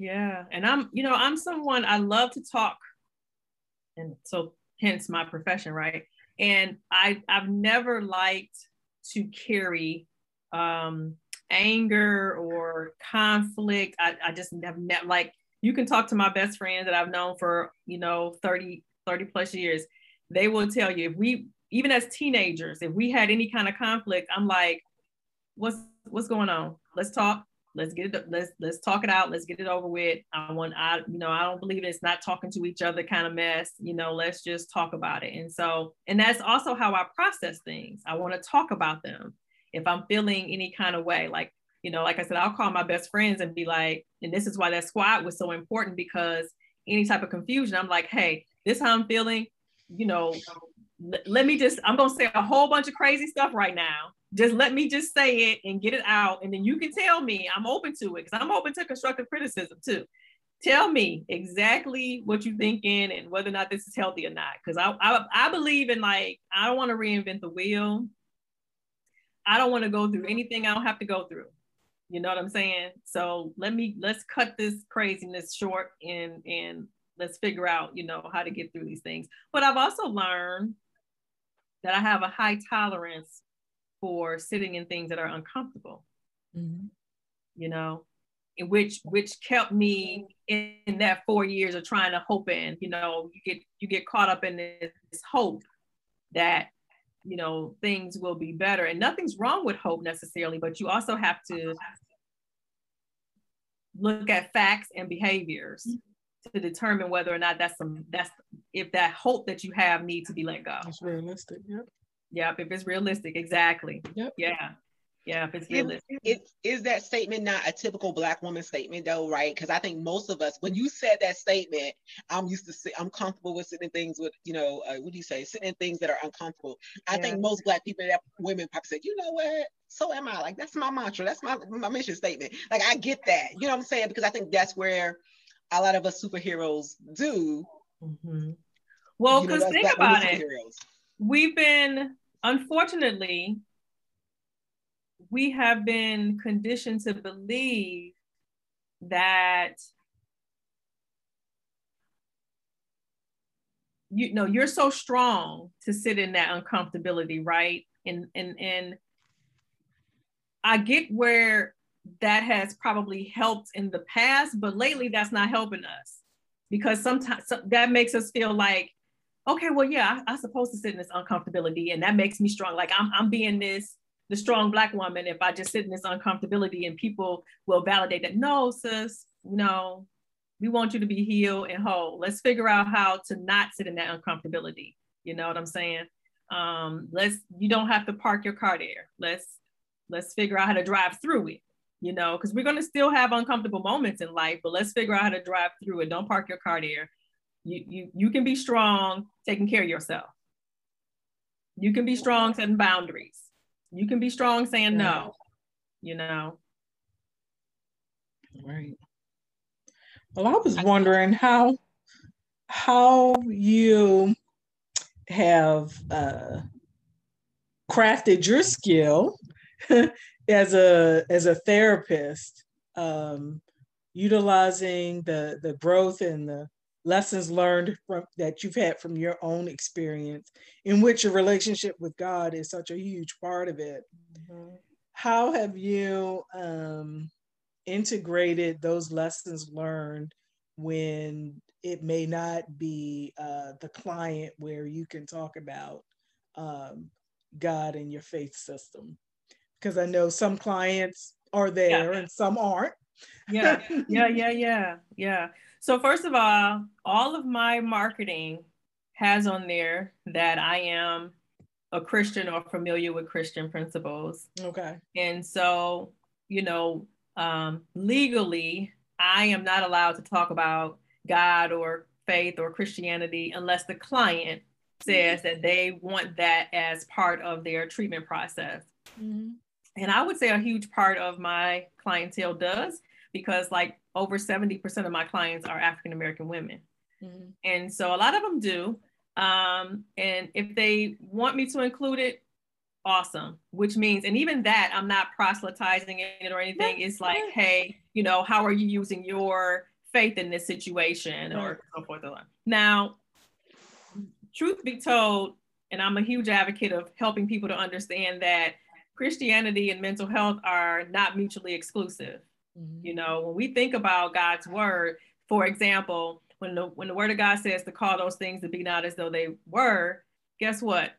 Yeah. And I'm, you know, I'm someone I love to talk. And so hence my profession, right? And I I've never liked to carry um anger or conflict. I, I just have met like you can talk to my best friends that I've known for, you know, 30, 30 plus years. They will tell you if we even as teenagers, if we had any kind of conflict, I'm like, what's what's going on? Let's talk let's get it let's let's talk it out let's get it over with. I want i you know i don't believe it's not talking to each other kind of mess you know let's just talk about it. And so and that's also how i process things. I want to talk about them if i'm feeling any kind of way. Like you know like i said i'll call my best friends and be like and this is why that squad was so important because any type of confusion i'm like hey this how i'm feeling. You know let me just i'm going to say a whole bunch of crazy stuff right now just let me just say it and get it out and then you can tell me i'm open to it because i'm open to constructive criticism too. Tell me exactly what you're thinking and whether or not this is healthy or not because I, I i believe in like i don't want to reinvent the wheel. I don't want to go through anything i don't have to go through. You know what i'm saying? So let me let's cut this craziness short and and let's figure out you know how to get through these things. But i've also learned that I have a high tolerance for sitting in things that are uncomfortable. Mm-hmm. You know, in which which kept me in, in, that four years of trying to hope in. You know, you get you get caught up in this, this hope that you know things will be better, and nothing's wrong with hope necessarily, but you also have to look at facts and behaviors to determine whether or not that's some that's if that hope that you have needs to be let go. It's realistic. Yep. Yep. If it's realistic, exactly. Yep. Yeah. Yeah, if it's realistic. It, is that statement not a typical black woman statement though, right? Because I think most of us, when you said that statement, I'm used to sit, I'm comfortable with sitting in things with, you know, uh, what do you say, sitting in things that are uncomfortable. I yeah. think most black people that women probably said, you know what? So am I. Like that's my mantra. That's my my mission statement. Like I get that. You know what I'm saying? Because I think that's where a lot of us superheroes do. Mm-hmm. Well, because think about it. We've been, unfortunately, we have been conditioned to believe that you know you're so strong to sit in that uncomfortability right? And and and i get where that has probably helped in the past, but lately that's not helping us because sometimes that makes us feel like, okay, well, yeah, I, am supposed to sit in this uncomfortability, and that makes me strong. Like I'm, I'm being this the strong black woman if I just sit in this uncomfortability, and people will validate that. No, sis, no, we want you to be healed and whole. Let's figure out how to not sit in that uncomfortability. You know what I'm saying? Um, let's you don't have to park your car there. Let's let's figure out how to drive through it you know, because we're going to still have uncomfortable moments in life, but let's figure out how to drive through it. Don't park your car there. You, you, you can be strong taking care of yourself. You can be strong setting boundaries. You can be strong saying no, you know. Right. Well, I was wondering how how you have uh, crafted your skill as a as a therapist, um, utilizing the the growth and the lessons learned from that you've had from your own experience, in which your relationship with God is such a huge part of it. Mm-hmm. How have you um, integrated those lessons learned when it may not be uh, the client where you can talk about um, God and your faith system? because I know some clients are there yeah. and some aren't. yeah, yeah, yeah, yeah, yeah. So first of all, all of my marketing has on there that I am a Christian or familiar with Christian principles. Okay. And so, you know, um, legally, I am not allowed to talk about God or faith or Christianity unless the client says that they want that as part of their treatment process. Mm-hmm and I would say a huge part of my clientele does because like over 70% of my clients are African American women. Mm-hmm. And so a lot of them do. Um, and if they want me to include it, awesome. Which means, and even that, I'm not proselytizing it or anything. It's like, hey, you know, how are you using your faith in this situation or so forth. Now, truth be told, and I'm a huge advocate of helping people to understand that Christianity and mental health are not mutually exclusive. Mm-hmm. You know, when we think about God's word, for example, when the when the word of God says to call those things to be not as though they were, guess what?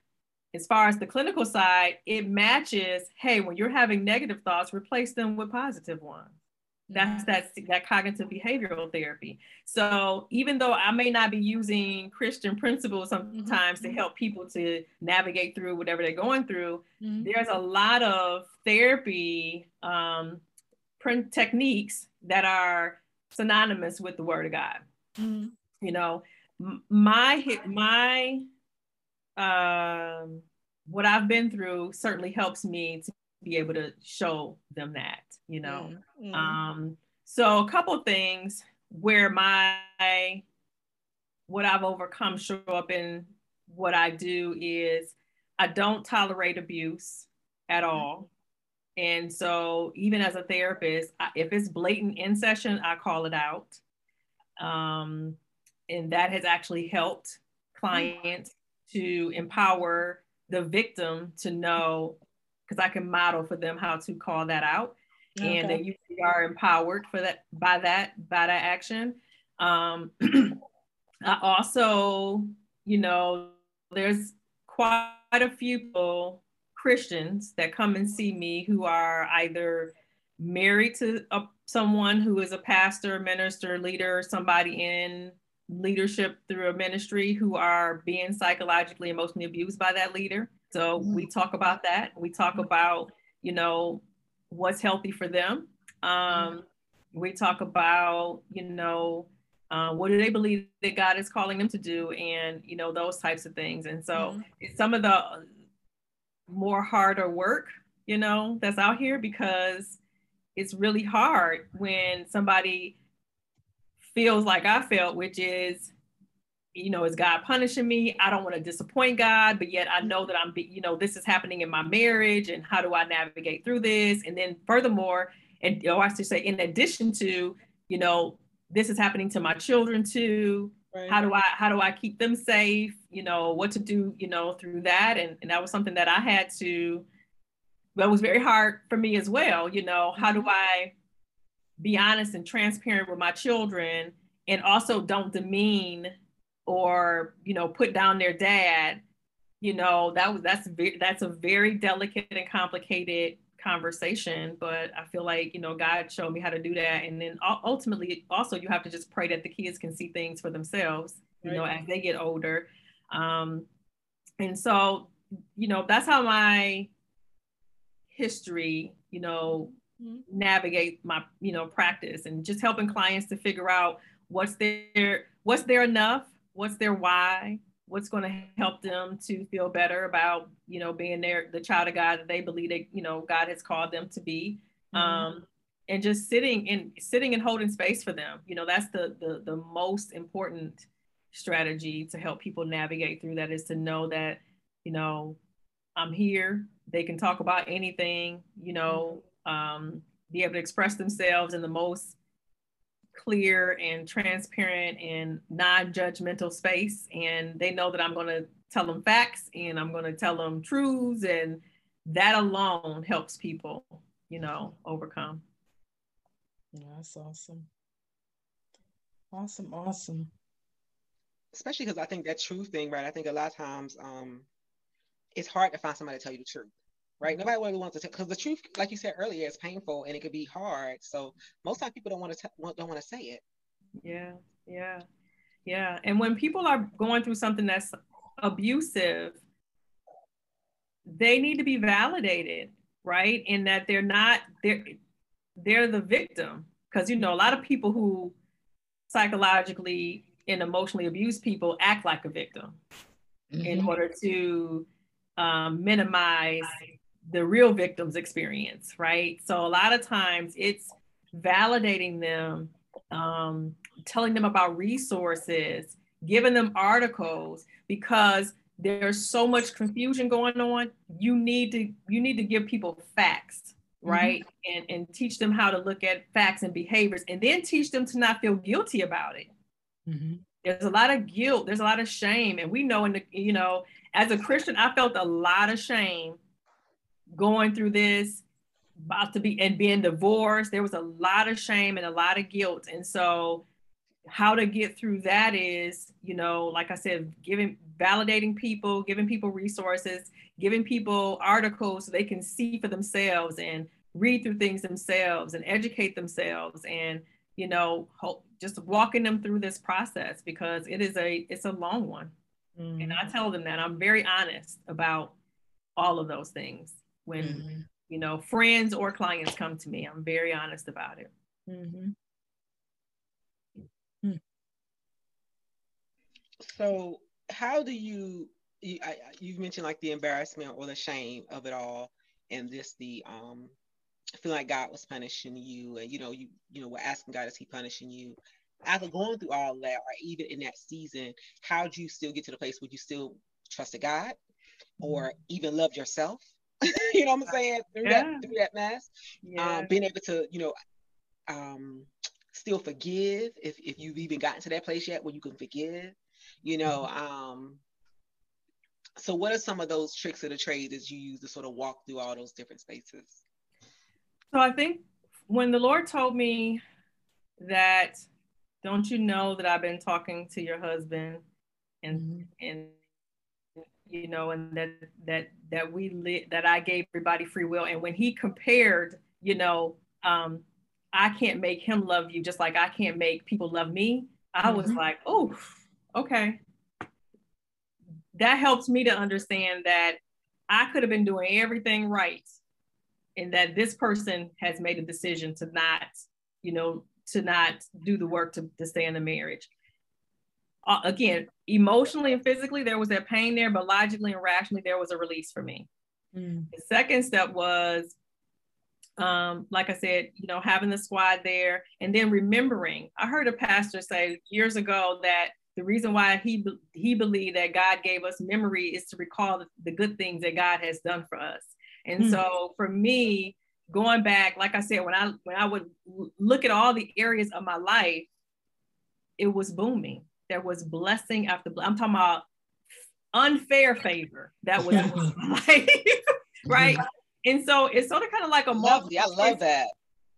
As far as the clinical side, it matches, hey, when you're having negative thoughts, replace them with positive ones. That's that that cognitive behavioral therapy. So even though I may not be using Christian principles sometimes mm-hmm. to help people to navigate through whatever they're going through, mm-hmm. there's a lot of therapy um, print techniques that are synonymous with the Word of God. Mm-hmm. You know, my my um, what I've been through certainly helps me to be able to show them that you know. Mm-hmm. Um, so a couple things where my what I've overcome show up in what I do is I don't tolerate abuse at mm-hmm. all. And so even as a therapist, if it's blatant in session, I call it out. Um, and that has actually helped clients to empower the victim to know because I can model for them how to call that out. Okay. And that you are empowered for that by that by that action. Um, I also, you know, there's quite a few people, Christians that come and see me who are either married to a, someone who is a pastor, minister, leader, somebody in leadership through a ministry who are being psychologically, emotionally abused by that leader. So mm-hmm. we talk about that. We talk about, you know, what's healthy for them. Um, mm-hmm. we talk about, you know, uh, what do they believe that God is calling them to do, and you know those types of things. And so mm-hmm. some of the more harder work, you know, that's out here because it's really hard when somebody feels like I felt, which is, you know, is God punishing me? I don't want to disappoint God, but yet I know that I'm, you know, this is happening in my marriage, and how do I navigate through this? And then furthermore, and or I should say, in addition to, you know, this is happening to my children too. Right. How do I how do I keep them safe? You know, what to do, you know, through that. And, and that was something that I had to that was very hard for me as well. You know, how do mm-hmm. I be honest and transparent with my children and also don't demean or, you know, put down their dad? You know, that was that's very that's a very delicate and complicated conversation but i feel like you know god showed me how to do that and then ultimately also you have to just pray that the kids can see things for themselves you right. know as they get older um and so you know that's how my history you know mm-hmm. navigate my you know practice and just helping clients to figure out what's their what's their enough what's their why what's going to help them to feel better about you know being there the child of god that they believe that you know god has called them to be. Mm-hmm. um, and just sitting and sitting and holding space for them you know that's the, the the most important strategy to help people navigate through that is to know that you know i'm here. They can talk about anything you know um, be able to express themselves in the most clear and transparent and non-judgmental space and they know that i'm going to tell them facts and i'm going to tell them truths and that alone helps people you know overcome. Yeah, that's awesome. Awesome awesome. Especially because i think that truth thing right i think a lot of times um it's hard to find somebody to tell you the truth right? Nobody really wants to tell because the truth, like you said earlier, is painful and it could be hard. So most times people don't want to don't want to say it. Yeah, yeah, yeah. And when people are going through something that's abusive, they need to be validated, right? In that they're not they're they're the victim because you know a lot of people who psychologically and emotionally abuse people act like a victim mm-hmm. in order to um, minimize the real victim's experience, right? So a lot of times it's validating them, um, telling them about resources, giving them articles because there's so much confusion going on. You need to you need to give people facts, mm-hmm. right? Mm-hmm. And and teach them how to look at facts and behaviors, and then teach them to not feel guilty about it. Mm-hmm. There's a lot of guilt. There's a lot of shame, and we know in the you know as a Christian, I felt a lot of shame going through this, about to be and being divorced. There was a lot of shame and a lot of guilt. And so how to get through that is, you know, like I said, giving validating people, giving people resources, giving people articles so they can see for themselves and read through things themselves and educate themselves and you know just walking them through this process because it is a it's a long one mm-hmm. and i tell them that i'm very honest about all of those things when mm-hmm. you know friends or clients come to me i'm very honest about it mm-hmm. Hmm. so how do you you I, you've mentioned like the embarrassment or the shame of it all and this the um feeling like god was punishing you and you know you you know we're asking god is he punishing you after going through all that or even in that season how do you still get to the place where you still trusted god or mm-hmm. even loved yourself you know what I'm saying? Through yeah. that through that mask. Yeah. Um, being able to, you know, um, still forgive if, if you've even gotten to that place yet where you can forgive, you know, mm-hmm. um, so what are some of those tricks of the trade that you use to sort of walk through all those different spaces? So I think when the Lord told me that, don't you know that I've been talking to your husband and mm-hmm. and you know, and that that that we lit that I gave everybody free will. And when he compared, you know, um, I can't make him love you just like I can't make people love me. I mm-hmm. was like, oh, okay. That helps me to understand that I could have been doing everything right and that this person has made a decision to not, you know, to not do the work to, to stay in the marriage uh, again, emotionally and physically, there was that pain there, but logically and rationally, there was a release for me. Mm. The second step was, um, like I said, you know, having the squad there and then remembering. I heard a pastor say years ago that the reason why he he believed that God gave us memory is to recall the, good things that God has done for us. And mm. so for me, going back, like I said, when I when I would look at all the areas of my life, it was booming there was blessing after I'm talking about unfair favor that was like right. And so it's sort of kind of like a Lovely. I love that.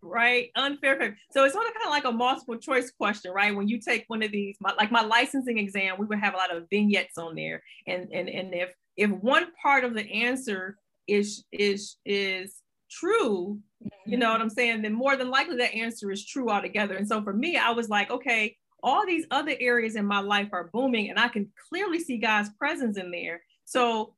Right, unfair favor. So it's sort of kind of like a multiple choice question, right? When you take one of these, my, like my licensing exam, we would have a lot of vignettes on there, and and and if if one part of the answer is is is true, you mm-hmm. know what I'm saying, then more than likely that answer is true altogether. And so for me, I was like, okay, all these other areas in my life are booming and I can clearly see God's presence in there. So,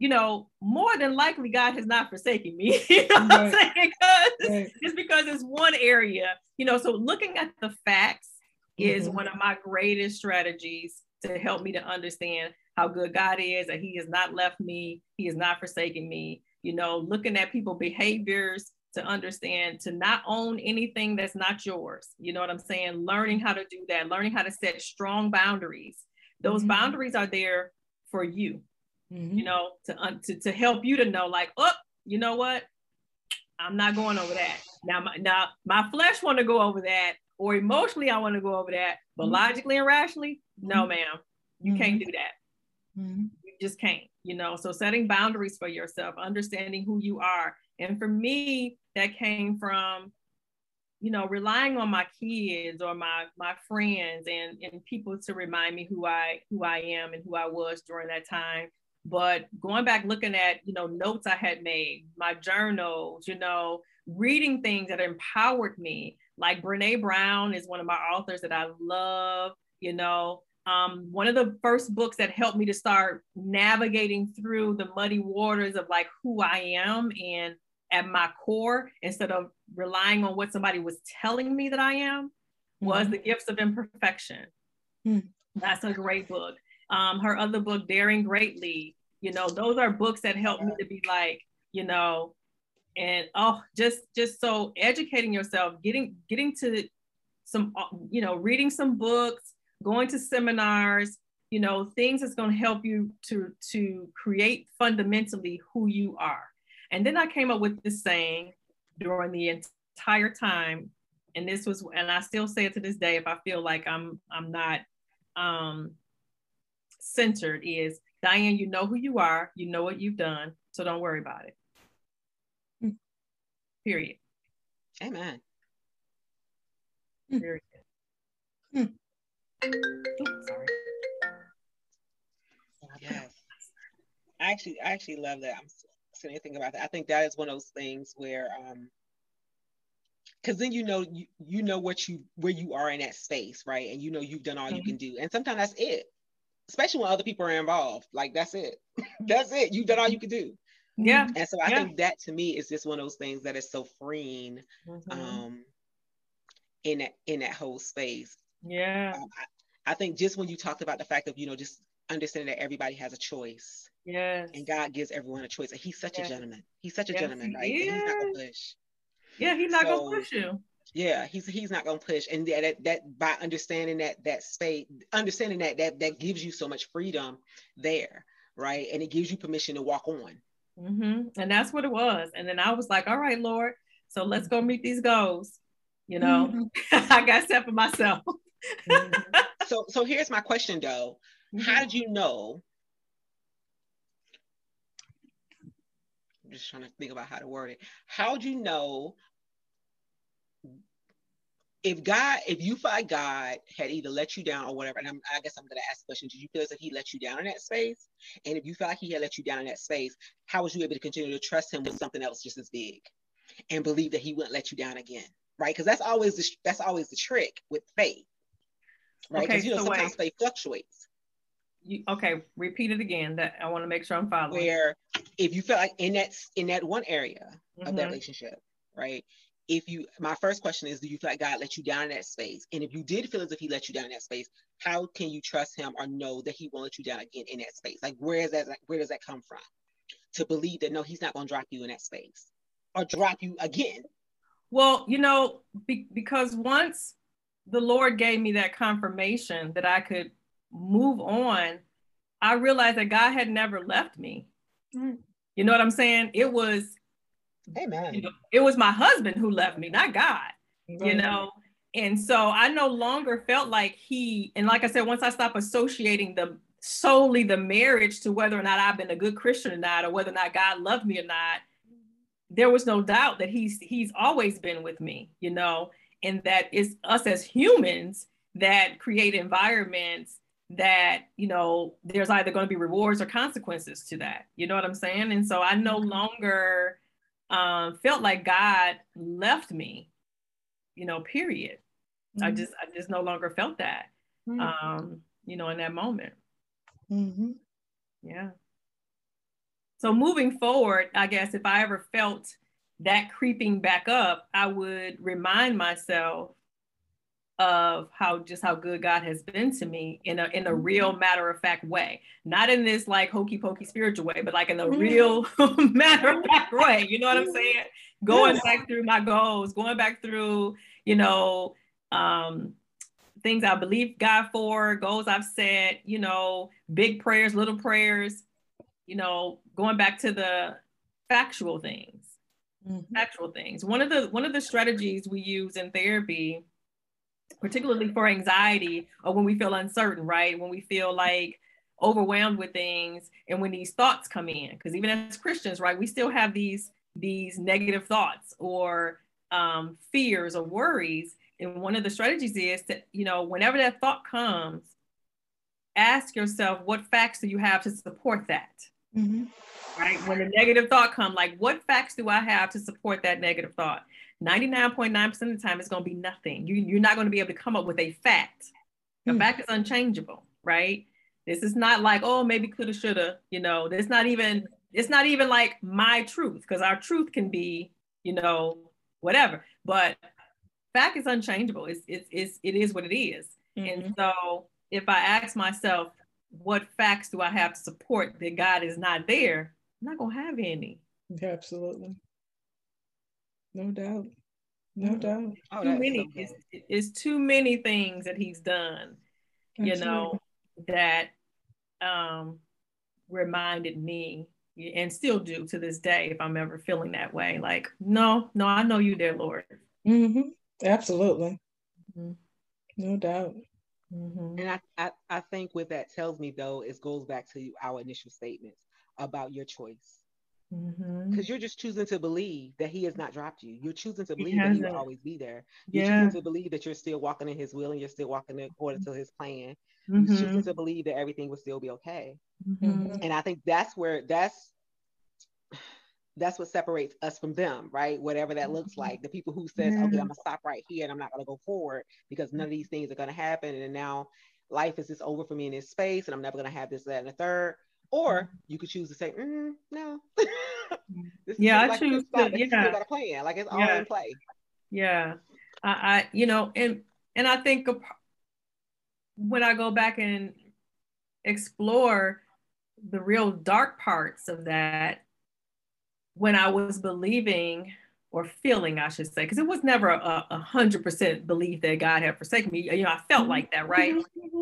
you know, more than likely God has not forsaken me. you know right. what I'm saying? Because right. just because it's one area, you know, so looking at the facts mm-hmm. is one of my greatest strategies to help me to understand how good God is, that He has not left me, He has not forsaken me. You know, looking at people behaviors, to understand to not own anything that's not yours. You know what I'm saying? Learning how to do that, learning how to set strong boundaries. Those mm-hmm. boundaries are there for you, mm-hmm. you know, to, to, to help you to know, like, oh, you know what? I'm not going over that. Now, my, now my flesh want to go over that, or emotionally I want to go over that, but mm-hmm. logically and rationally, no, mm-hmm. ma'am, you can't mm-hmm. do that. Mm-hmm. You just can't, you know. So setting boundaries for yourself, understanding who you are, and for me, that came from, you know, relying on my kids or my my friends and and people to remind me who I who I am and who I was during that time. But going back, looking at you know notes I had made, my journals, you know, reading things that empowered me. Like Brene Brown is one of my authors that I love. You know, um, one of the first books that helped me to start navigating through the muddy waters of like who I am and at my core instead of relying on what somebody was telling me that I am was mm-hmm. the gifts of imperfection. Mm-hmm. That's a great book. Um, her other book, Daring Greatly, you know, those are books that help me to be like, you know, and oh, just just so educating yourself, getting getting to some, uh, you know, reading some books, going to seminars, you know, things that's going to help you to to create fundamentally who you are. And then I came up with this saying during the entire time, and this was, and I still say it to this day if I feel like I'm I'm not um, centered is Diane, you know who you are, you know what you've done, so don't worry about it. Mm. Period. Amen. Hmm. Period. Mm. Oh, sorry. Yes. I actually I actually love that. I'm say anything about that. I think that is one of those things where um because then you know you, you know what you where you are in that space, right? And you know you've done all mm-hmm. you can do. And sometimes that's it. Especially when other people are involved. Like that's it. that's it. You've done all you can do. Yeah. And so I yeah. think that to me is just one of those things that is so freeing mm-hmm. um in that in that whole space. Yeah. Um, I, I think just when you talked about the fact of, you know, just understanding that everybody has a choice Yes. And God gives everyone a choice. And he's such yes. a gentleman. He's such a yes, gentleman, right? He's not gonna push. Yeah, he's not so, gonna push you. Yeah, he's he's not gonna push. And that, that by understanding that that space, understanding that that that gives you so much freedom there, right? And it gives you permission to walk on. Mm-hmm. And that's what it was. And then I was like, all right, Lord, so let's go meet these goals. You know, mm-hmm. I got set for myself. Mm-hmm. So so here's my question though. How mm-hmm. did you know I'm just trying to think about how to word it. How'd you know if God, if you find God had either let you down or whatever, and I'm, i guess I'm going to ask the question: Did you feel as if He let you down in that space? And if you felt like He had let you down in that space, how was you able to continue to trust Him with something else just as big, and believe that He wouldn't let you down again? Right? Because that's always the that's always the trick with faith, right? Because okay, you know so sometimes wait. fluctuates. You, okay, repeat it again. That I want to make sure I'm following. Where if you feel like in that in that one area mm-hmm. of that mm-hmm. relationship, right? if you my first question is do you feel like god let you down in that space and if you did feel as if he let you down in that space how can you trust him or know that he won't let you down again in that space like where is that where does that come from to believe that no he's not going to drop you in that space or drop you again well you know be, because once the lord gave me that confirmation that i could move on i realized that god had never left me mm. you know what i'm saying it was Amen. You know, it was my husband who left me, not God. You know, and so I no longer felt like he. And like I said, once I stopped associating the solely the marriage to whether or not I've been a good Christian or not, or whether or not God loved me or not, there was no doubt that he's he's always been with me. You know, and that it's us as humans that create environments that you know there's either going to be rewards or consequences to that you know what i'm saying and so i no mm-hmm. longer um, felt like God left me, you know, period. Mm-hmm. I just, I just no longer felt that, mm-hmm. um, you know, in that moment. Mm-hmm. Yeah. So moving forward, I guess if I ever felt that creeping back up, I would remind myself of how just how good God has been to me in a in a real mm-hmm. matter of fact way. Not in this like hokey pokey spiritual way, but like in a mm-hmm. real matter of fact way. You know what I'm mm-hmm. saying? Going back through my goals, going back through, you know, um things I believe God for, goals I've set, you know, big prayers, little prayers, you know, going back to the factual things. Mm-hmm. Things. One of the one of the strategies we use in therapy particularly for anxiety or when we feel uncertain, right? When we feel like overwhelmed with things and when these thoughts come in because even as christians right we still have these these negative thoughts or um, fears or worries and one of the strategies is to you know whenever that thought comes ask yourself what facts do you have to support that mm-hmm. Right when the negative thought come like what facts do i have to support that negative thought 99.9% of the time it's going to be nothing. You, you're not going to be able to come up with a fact. The mm. fact is unchangeable, right? This is not like, oh, maybe coulda, shoulda, you know, it's not even, it's not even like my truth, because our truth can be, you know, whatever. But fact is unchangeable. It's it's, it's it is what it is. Mm-hmm. And so if I ask myself, what facts do I have to support that God is not there? I'm not gonna have any. Absolutely. No doubt. No doubt. Oh, too many. So it's, it's, too many things that he's done, Absolutely. you know, that um, reminded me and still do to this day if I'm ever feeling that way. Like, no, no, I know you there, Lord. Mm-hmm. Absolutely. Mm-hmm. No doubt. Mm-hmm. And I, I, I think what that tells me though, is goes back to our initial statements about your choice because mm-hmm. you're just choosing to believe that he has not dropped you. You're choosing to believe he that he will always be there. You're yeah. choosing to believe that you're still walking in his will and you're still walking according to his plan. Mm-hmm. You're choosing to believe that everything will still be okay. Mm-hmm. And I think that's where that's that's what separates us from them, right? Whatever that looks mm-hmm. like. The people who says, okay, I'm gonna stop right here and I'm not gonna go forward because none of these things are gonna happen. And now life is just over for me in this space and I'm never gonna have this, that, and the third. Or mm-hmm. you could choose to say, mm, no. yeah, I like choose to, yeah. Got a plan. Like it's all yeah. in play. Yeah. I, I, you know, and and I think when I go back and explore the real dark parts of that, when I was believing or feeling, I should say, because it was never a hundred percent belief that God had forsaken me. You know, I felt mm-hmm. like that, right? Mm-hmm.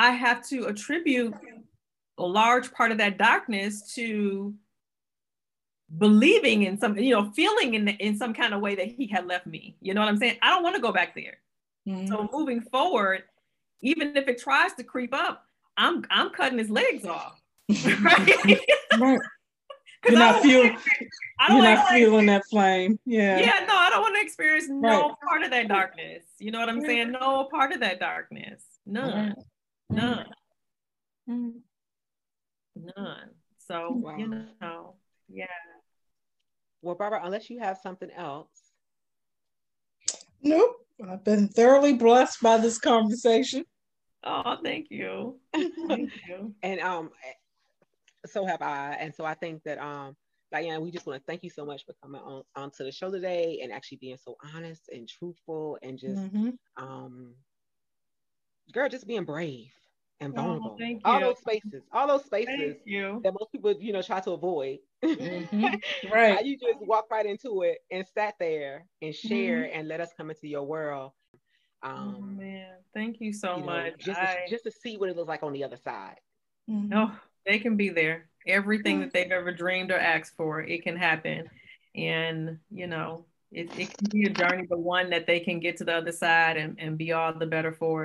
I have to attribute a large part of that darkness to believing in some, you know, feeling in, in some kind of way that he had left me. You know what I'm saying? I don't want to go back there. Mm-hmm. So moving forward, even if it tries to creep up, I'm I'm cutting his legs off. right? right. You're not feeling. You're not feeling that flame. Yeah. Yeah. No, I don't want to experience no right. part of that darkness. You know what I'm saying? No part of that darkness. None. None. Mm-hmm. None. So wow. you know, yeah. Well, Barbara, unless you have something else. Nope. I've been thoroughly blessed by this conversation. Oh, thank you. thank you. and um so have I. And so I think that um Diane, we just want to thank you so much for coming on onto the show today and actually being so honest and truthful and just mm-hmm. um girl, just being brave and oh, vulnerable. Oh, all those spaces, all those spaces that most people, you know, try to avoid. Mm-hmm. Right. you just walk right into it and sat there and share mm-hmm. and let us come into your world. Oh, um, oh, man, thank you so you much. Know, just, I... to, just to see what it looks like on the other side. Mm-hmm. Oh, they can be there. Everything that they've ever dreamed or asked for, it can happen. And, you know, it, it can be a journey, but one that they can get to the other side and, and be all the better for it.